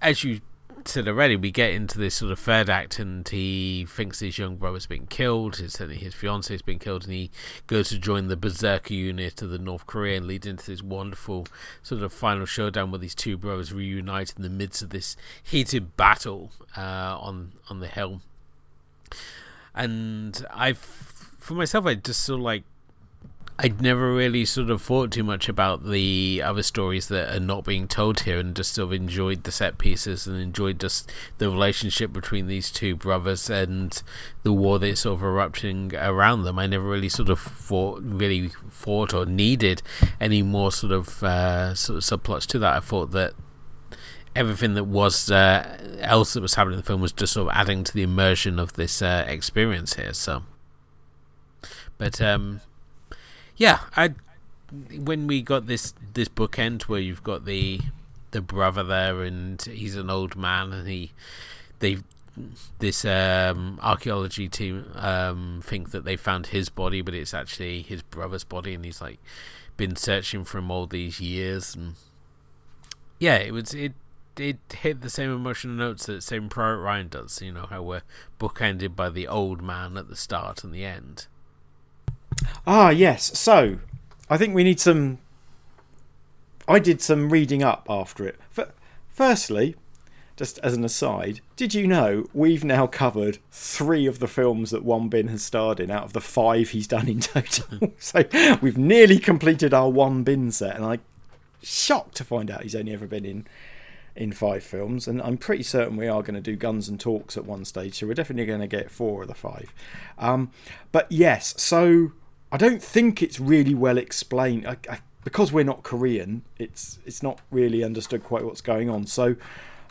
[SPEAKER 1] as you said already, we get into this sort of third act, and he thinks his young brother's been killed. His his fiance's been killed, and he goes to join the Berserker unit of the North Korea, and leads into this wonderful sort of final showdown where these two brothers reunite in the midst of this heated battle uh, on on the hill. And I've, for myself, I just sort of like I'd never really sort of thought too much about the other stories that are not being told here and just sort of enjoyed the set pieces and enjoyed just the relationship between these two brothers and the war that's sort of erupting around them. I never really sort of thought, really thought or needed any more sort of, uh, sort of subplots to that. I thought that everything that was uh, else that was happening in the film was just sort of adding to the immersion of this uh, experience here. So, but um, yeah, I when we got this this bookend where you've got the the brother there and he's an old man and he they this um, archaeology team um, think that they found his body, but it's actually his brother's body, and he's like been searching for him all these years. And yeah, it was it it hit the same emotional notes that Saving Private Ryan does. You know how we're bookended by the old man at the start and the end.
[SPEAKER 2] Ah, yes. So, I think we need some. I did some reading up after it. Firstly, just as an aside, did you know we've now covered three of the films that Won Bin has starred in out of the five he's done in total? so we've nearly completed our Won Bin set, and I'm shocked to find out he's only ever been in in five films, and I'm pretty certain we are going to do Guns and Talks at one stage, so we're definitely going to get four of the five. Um, but yes, so I don't think it's really well explained. I, I, because we're not Korean, it's it's not really understood quite what's going on. So,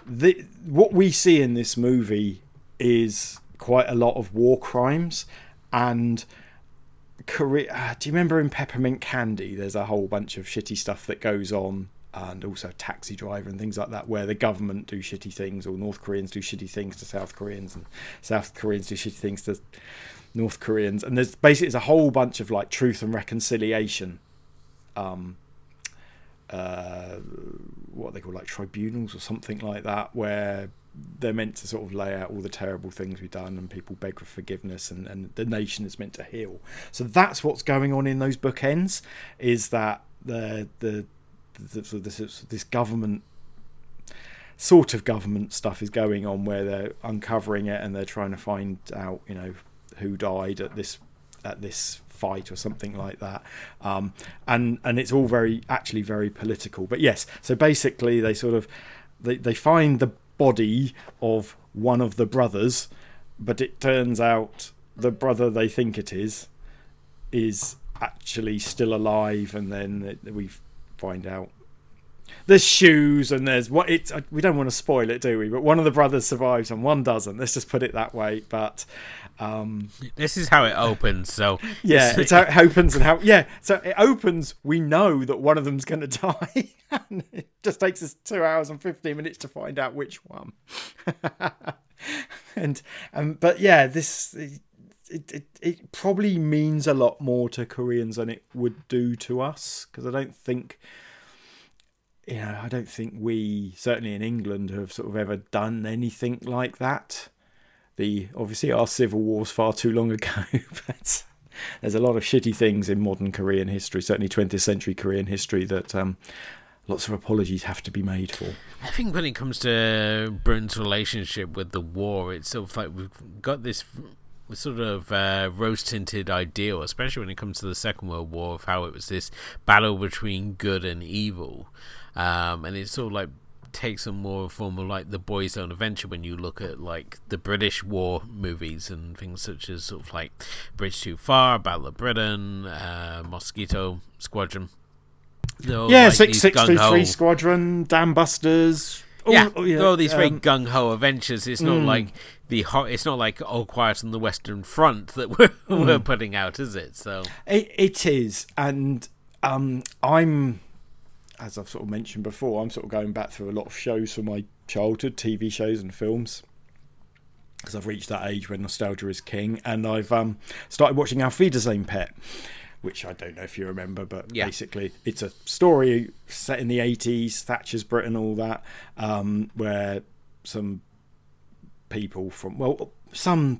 [SPEAKER 2] the, what we see in this movie is quite a lot of war crimes and. Korea, uh, do you remember in Peppermint Candy? There's a whole bunch of shitty stuff that goes on, and also Taxi Driver and things like that, where the government do shitty things, or North Koreans do shitty things to South Koreans, and South Koreans do shitty things to North Koreans, and there's basically it's a whole bunch of like truth and reconciliation, um, uh, what they call like tribunals or something like that, where they're meant to sort of lay out all the terrible things we've done and people beg for forgiveness and, and the nation is meant to heal. So that's what's going on in those bookends is that the the, the, the this, this government sort of government stuff is going on where they're uncovering it and they're trying to find out you know who died at this at this fight or something like that. Um, and and it's all very actually very political. But yes so basically they sort of they, they find the body of one of the brothers but it turns out the brother they think it is is actually still alive. And then we find out there's shoes and there's what it's we don't want to spoil it do we? But one of the brothers survives and one doesn't. Let's just put it that way. But um,
[SPEAKER 1] this is how it opens. So
[SPEAKER 2] yeah, it's how it opens and how yeah. So it opens. We know that one of them's going to die. and it just takes us two hours and fifteen minutes to find out which one. and um, but yeah, this it, it it probably means a lot more to Koreans than it would do to us because I don't think you know I don't think we certainly in England have sort of ever done anything like that the obviously our civil wars far too long ago, but there's a lot of shitty things in modern Korean history, certainly 20th century Korean history, that um, lots of apologies have to be made for.
[SPEAKER 1] I think when it comes to Britain's relationship with the war, it's sort of like we've got this sort of uh, rose tinted ideal, especially when it comes to the Second World War, of how it was this battle between good and evil. Um, and it's sort of like takes a more form of like the boys own adventure when you look at like the british war movies and things such as sort of like bridge too far battle of britain uh, mosquito squadron
[SPEAKER 2] yeah like six six three three squadron dam busters
[SPEAKER 1] yeah, oh, yeah, all these um, very gung ho adventures. It's not mm. like the hot, it's not like All Quiet on the Western Front that we're, mm. we're putting out, is it? So
[SPEAKER 2] it, it is, and um, I'm as I've sort of mentioned before, I'm sort of going back through a lot of shows from my childhood, TV shows and films, because I've reached that age where nostalgia is king, and I've um, started watching Auf Wiedersehen Pet, which I don't know if you remember, but
[SPEAKER 1] Yeah.
[SPEAKER 2] basically it's a story set in the 80s, Thatcher's Britain, all that, um, where some people from well, some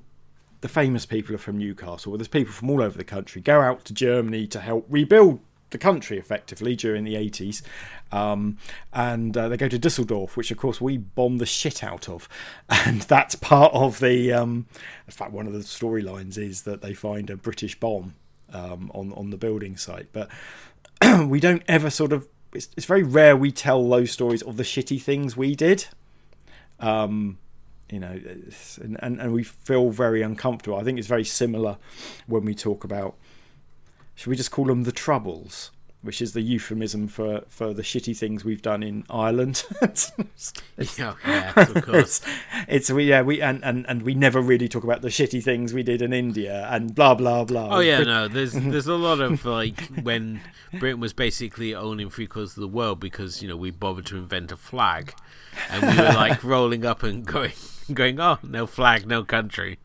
[SPEAKER 2] the famous people are from Newcastle. Well, there's people from all over the country go out to Germany to help rebuild the country effectively during the 80s. Um, and uh, they go to Dusseldorf, which of course we bomb the shit out of. And that's part of the. Um, in fact, one of the storylines is that they find a British bomb um, on, on the building site. But we don't ever sort of. It's, it's very rare we tell those stories of the shitty things we did. Um, you know, and, and, and we feel very uncomfortable. I think it's very similar when we talk about, should we just call them the troubles, which is the euphemism for, for the shitty things we've done in Ireland.
[SPEAKER 1] Yeah, yes, of course.
[SPEAKER 2] it's, it's we yeah we and, and and we never really talk about the shitty things we did in India and blah blah blah.
[SPEAKER 1] Oh yeah, no. There's there's a lot of like when Britain was basically owning three quarters of the world because you know we bothered to invent a flag, and we were like rolling up and going going oh no flag no country.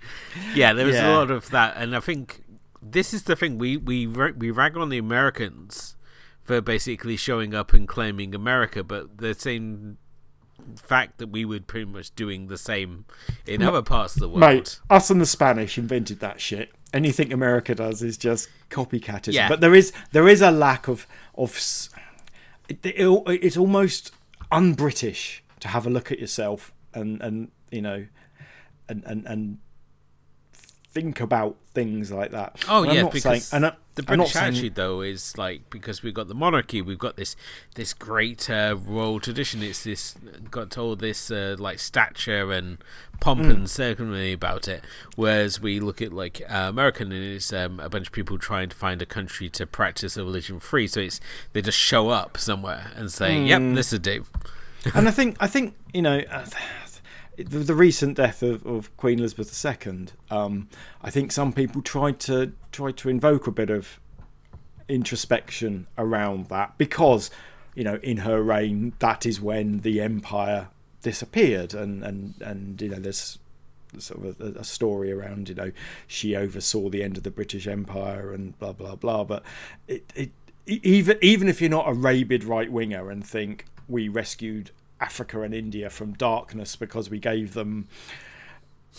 [SPEAKER 1] Yeah, there was
[SPEAKER 2] Yeah.
[SPEAKER 1] a lot of that, and I think this is the thing we we we rag on the Americans for basically showing up and claiming America, but the same fact that we were pretty much doing the same in other parts of the world.
[SPEAKER 2] Mate, us and the Spanish invented that shit. Anything America does is just copycatism.
[SPEAKER 1] Yeah.
[SPEAKER 2] But there is there is a lack of of it, it, it's almost un-British to have a look at yourself and and you know and and and think about things like that.
[SPEAKER 1] Oh
[SPEAKER 2] And I'm
[SPEAKER 1] yeah,
[SPEAKER 2] not
[SPEAKER 1] because
[SPEAKER 2] saying, and I,
[SPEAKER 1] the British
[SPEAKER 2] saying-
[SPEAKER 1] attitude though is like because we've got the monarchy, we've got this this great uh, royal tradition. It's this got all this uh, like stature and pomp
[SPEAKER 2] Hmm.
[SPEAKER 1] and ceremony about it. Whereas we look at like uh, American, and it's um, a bunch of people trying to find a country to practice a religion free. So it's they just show up somewhere and say,
[SPEAKER 2] Hmm.
[SPEAKER 1] "Yep, this is do."
[SPEAKER 2] and I think I think you know uh, the, the recent death of, of Queen Elizabeth II. Um, I think some people tried to try to invoke a bit of introspection around that because you know in her reign that is when the empire disappeared and and and you know there's sort of a, a story around you know she oversaw the end of the British Empire and blah blah blah but it, it even even if you're not a rabid right winger and think we rescued Africa and India from darkness because we gave them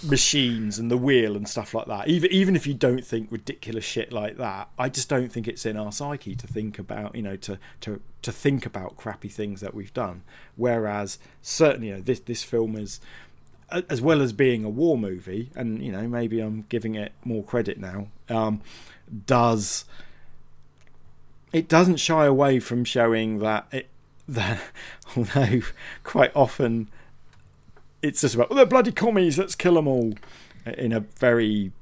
[SPEAKER 2] machines and the wheel and stuff like that. Even even if you don't think ridiculous shit like that, I just don't think it's in our psyche to think about, you know, to to to think about crappy things that we've done. Whereas certainly, you know, this this film is as well as being a war movie, and you know, maybe I'm giving it more credit now. Um, does it doesn't shy away from showing that it that although quite often it's just about oh, they're bloody commies let's kill them all in a very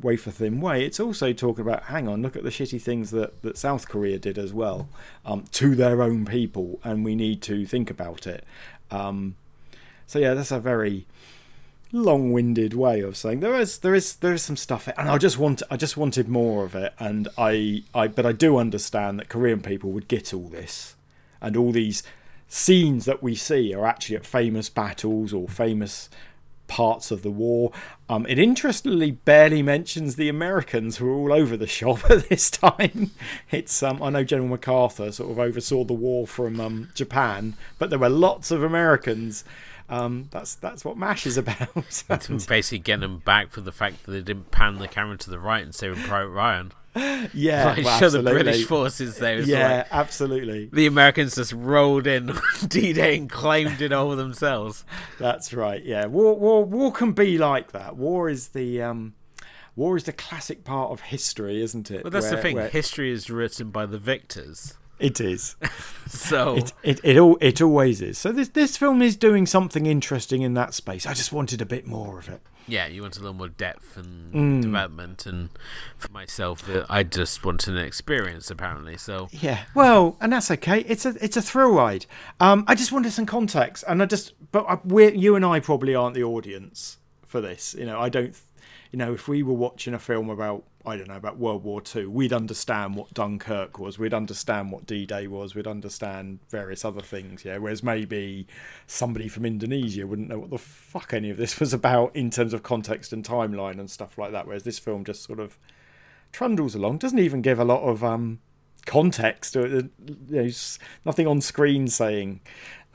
[SPEAKER 2] wafer thin way. It's also talking about hang on look at the shitty things that, that south korea did as well um, to their own people and we need to think about it. Um, so yeah that's a very long-winded way of saying there is there is there is some stuff and I just want I just wanted more of it and I I but I do understand that Korean people would get all this and all these scenes that we see are actually at famous battles or famous parts of the war. Um, it interestingly barely mentions the Americans who are all over the shop at this time. It's um, I know General MacArthur sort of oversaw the war from um, Japan, but there were lots of Americans. Um, that's that's what Mash is about.
[SPEAKER 1] To basically get them back for the fact that they didn't pan the camera to the right and say Private Ryan.
[SPEAKER 2] Yeah,
[SPEAKER 1] Like
[SPEAKER 2] well,
[SPEAKER 1] show the. British forces there.
[SPEAKER 2] Yeah,
[SPEAKER 1] like
[SPEAKER 2] absolutely.
[SPEAKER 1] the Americans just rolled in D-Day and claimed it over themselves.
[SPEAKER 2] That's right. Yeah, war, war, war can be like that. War is the um, war is the classic part of history, isn't it?
[SPEAKER 1] Well, that's the thing.
[SPEAKER 2] where-
[SPEAKER 1] History is written by the victors.
[SPEAKER 2] It is.
[SPEAKER 1] So
[SPEAKER 2] It, it it all it always is. So this this film is doing something interesting in that space. I just wanted a bit more of it.
[SPEAKER 1] yeah, you want a little more depth and
[SPEAKER 2] Mm.
[SPEAKER 1] development. And for myself, uh, I just wanted an experience. Apparently, so
[SPEAKER 2] Yeah. Well, and that's okay. It's a it's a thrill ride. Um, I just wanted some context, and I just but we're you and I probably aren't the audience for this. You know, I don't. You know, if we were watching a film about I don't know about World War Two, we'd understand what Dunkirk was, we'd understand what D-Day was, we'd understand various other things. Yeah, whereas maybe somebody from Indonesia wouldn't know what the fuck any of this was about in terms of context and timeline and stuff like that. Whereas this film just sort of trundles along, doesn't even give a lot of um, context. Or, you know, nothing on screen saying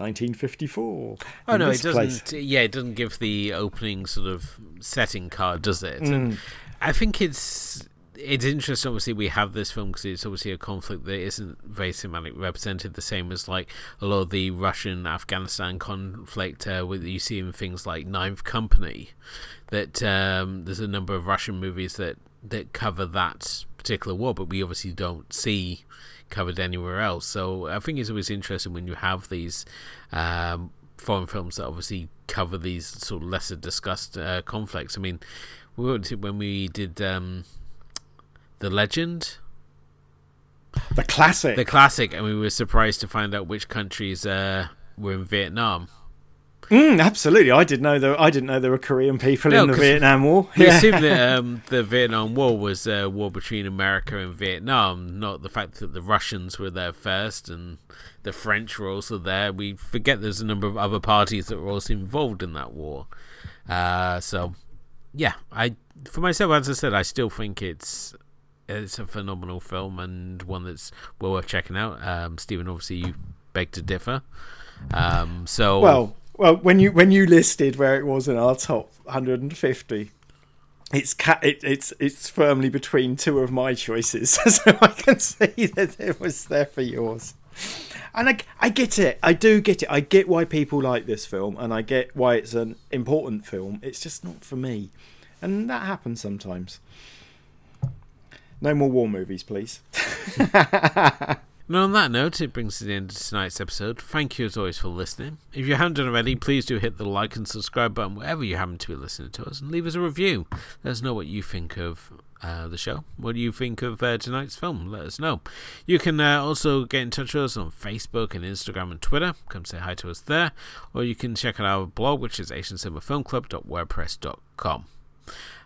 [SPEAKER 2] 1954.
[SPEAKER 1] Oh no, it doesn't. Place. Yeah, it doesn't give the opening sort of setting card, does it? Mm. I think it's it's interesting. Obviously, we have this film because it's obviously a conflict that isn't very cinematic represented, the same as like a lot of the Russian Afghanistan conflict uh, with you see in things like Ninth Company. That um, there's a number of Russian movies that that cover that particular war, but we obviously don't see covered anywhere else. So I think it's always interesting when you have these um, foreign films that obviously cover these sort of lesser discussed uh, conflicts. I mean, we when we did um, the Legend,
[SPEAKER 2] the classic,
[SPEAKER 1] the classic, and we were surprised to find out which countries uh, were in Vietnam.
[SPEAKER 2] Mm, absolutely, I didn't know there. I didn't know there were Korean people no, in the Vietnam War.
[SPEAKER 1] We yeah. assumed that um, the Vietnam War was a war between America and Vietnam, not the fact that the Russians were there first and the French were also there. We forget there's a number of other parties that were also involved in that war. Uh, so, yeah, I for myself, as I said, I still think it's it's a phenomenal film and one that's well worth checking out. Um, Stephen, obviously, you beg to differ. Um, so
[SPEAKER 2] well, well, when you when you listed where it was in our top 150, it's ca- it, it's it's firmly between two of my choices, so I can see that it was there for yours. And I, I get it. I do get it. I get why people like this film, and I get why it's an important film. It's just not for me, and that happens sometimes. No more war movies, please.
[SPEAKER 1] And on that note, it brings to the end of tonight's episode. Thank you as always for listening. If you haven't done already, please do hit the like and subscribe button wherever you happen to be listening to us and leave us a review. Let us know what you think of uh, the show. What do you think of uh, tonight's film? Let us know. You can uh, also get in touch with us on Facebook and Instagram and Twitter. Come say hi to us there. Or you can check out our blog, which is asiancinemafilmclub.wordpress.com.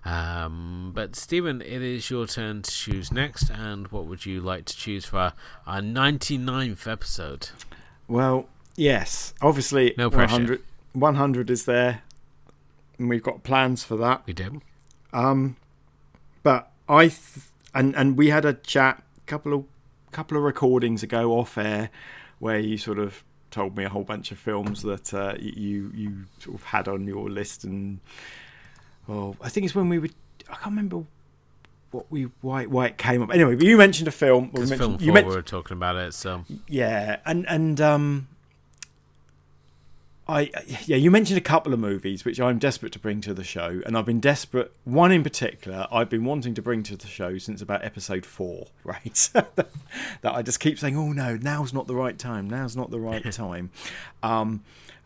[SPEAKER 1] Um, but Stephen, it is your turn to choose next, and what would you like to choose for our 99th episode?
[SPEAKER 2] Well, yes, obviously, no pressure. 100, 100 is there, and we've got plans for that.
[SPEAKER 1] We do.
[SPEAKER 2] Um, but I th- and and we had a chat a couple of couple of recordings ago off air where you sort of told me a whole bunch of films that uh, you you sort of had on your list and oh, I think it's when we were. I can't remember what we why why it came up. Anyway, you mentioned a film.
[SPEAKER 1] Because
[SPEAKER 2] film
[SPEAKER 1] you mentioned, we were talking about it. So
[SPEAKER 2] yeah, and and um, I yeah, you mentioned a couple of movies which I'm desperate to bring to the show, and I've been desperate. One in particular, I've been wanting to bring to the show since about episode four, right? that I just keep saying, oh no, now's not the right time. Now's not the right time. um,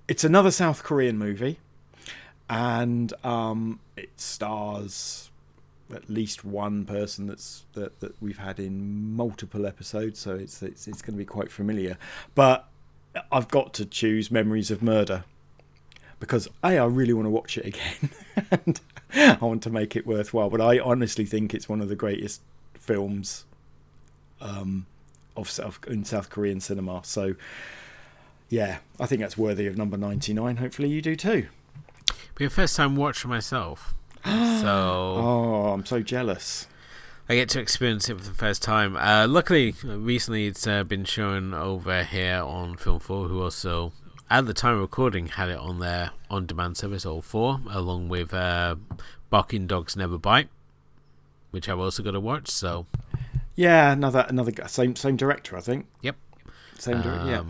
[SPEAKER 2] it's another South Korean movie and um, it stars at least one person that's that, that we've had in multiple episodes, so it's it's, it's going to be quite familiar. But I've got to choose Memories of Murder because a I really want to watch it again, and I want to make it worthwhile. But I honestly think it's one of the greatest films um, of South in South Korean cinema. So yeah, I think that's worthy of number ninety nine. Hopefully you do too.
[SPEAKER 1] Be a first time watch for myself. so
[SPEAKER 2] Oh, I'm so jealous.
[SPEAKER 1] I get to experience it for the first time. Uh, luckily, recently it's uh, been shown over here on Film 4, who also, at the time of recording, had it on their on demand service, All 4, along with uh, Barking Dogs Never Bite, which I've also got to watch. So,
[SPEAKER 2] yeah, another another same same director, I think.
[SPEAKER 1] Yep,
[SPEAKER 2] same director. Um, yeah.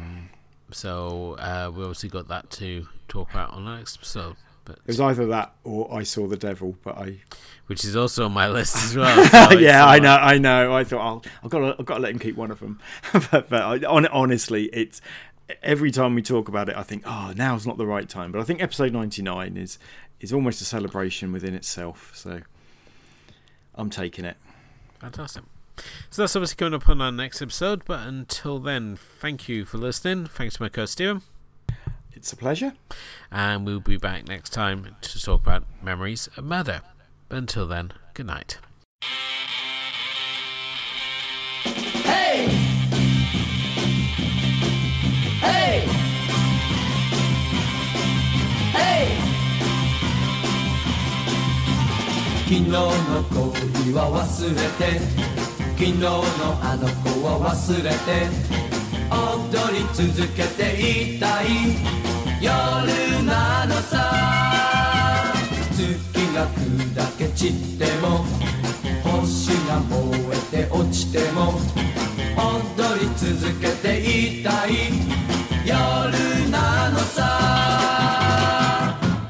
[SPEAKER 1] So uh, we obviously got that to talk about on the next episode. But
[SPEAKER 2] it was either that or I saw the devil, but I,
[SPEAKER 1] which is also on my list as well. So
[SPEAKER 2] yeah, I know, I know. I thought I'll, I've got to, I've got to let him keep one of them. but, but I, on, honestly, it's every time we talk about it, I think, oh, now's not the right time. But I think episode ninety nine is is almost a celebration within itself. So I'm taking it.
[SPEAKER 1] Fantastic. So that's obviously coming up on our next episode. But until then, thank you for listening. Thanks to my co Stephen.
[SPEAKER 2] It's a pleasure.
[SPEAKER 1] And we'll be back next time to talk about memories of murder. But until then, good night.
[SPEAKER 3] Hey! Hey! Hey! 昨日の恋は忘れて昨日のあの子は忘れて踊り続けていたい 夜なのさ。月が砕け散っても星が燃えて落ちても踊り続けていたい。夜なのさ。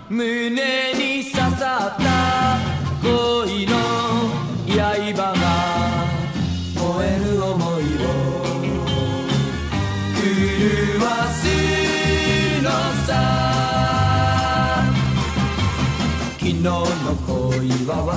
[SPEAKER 3] 胸